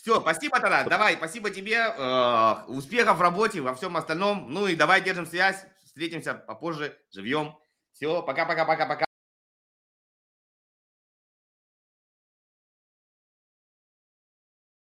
Все, спасибо тогда. Давай, спасибо тебе. Э, успехов в работе, во всем остальном. Ну и давай держим связь. Встретимся попозже, живьем. Все, пока-пока-пока-пока.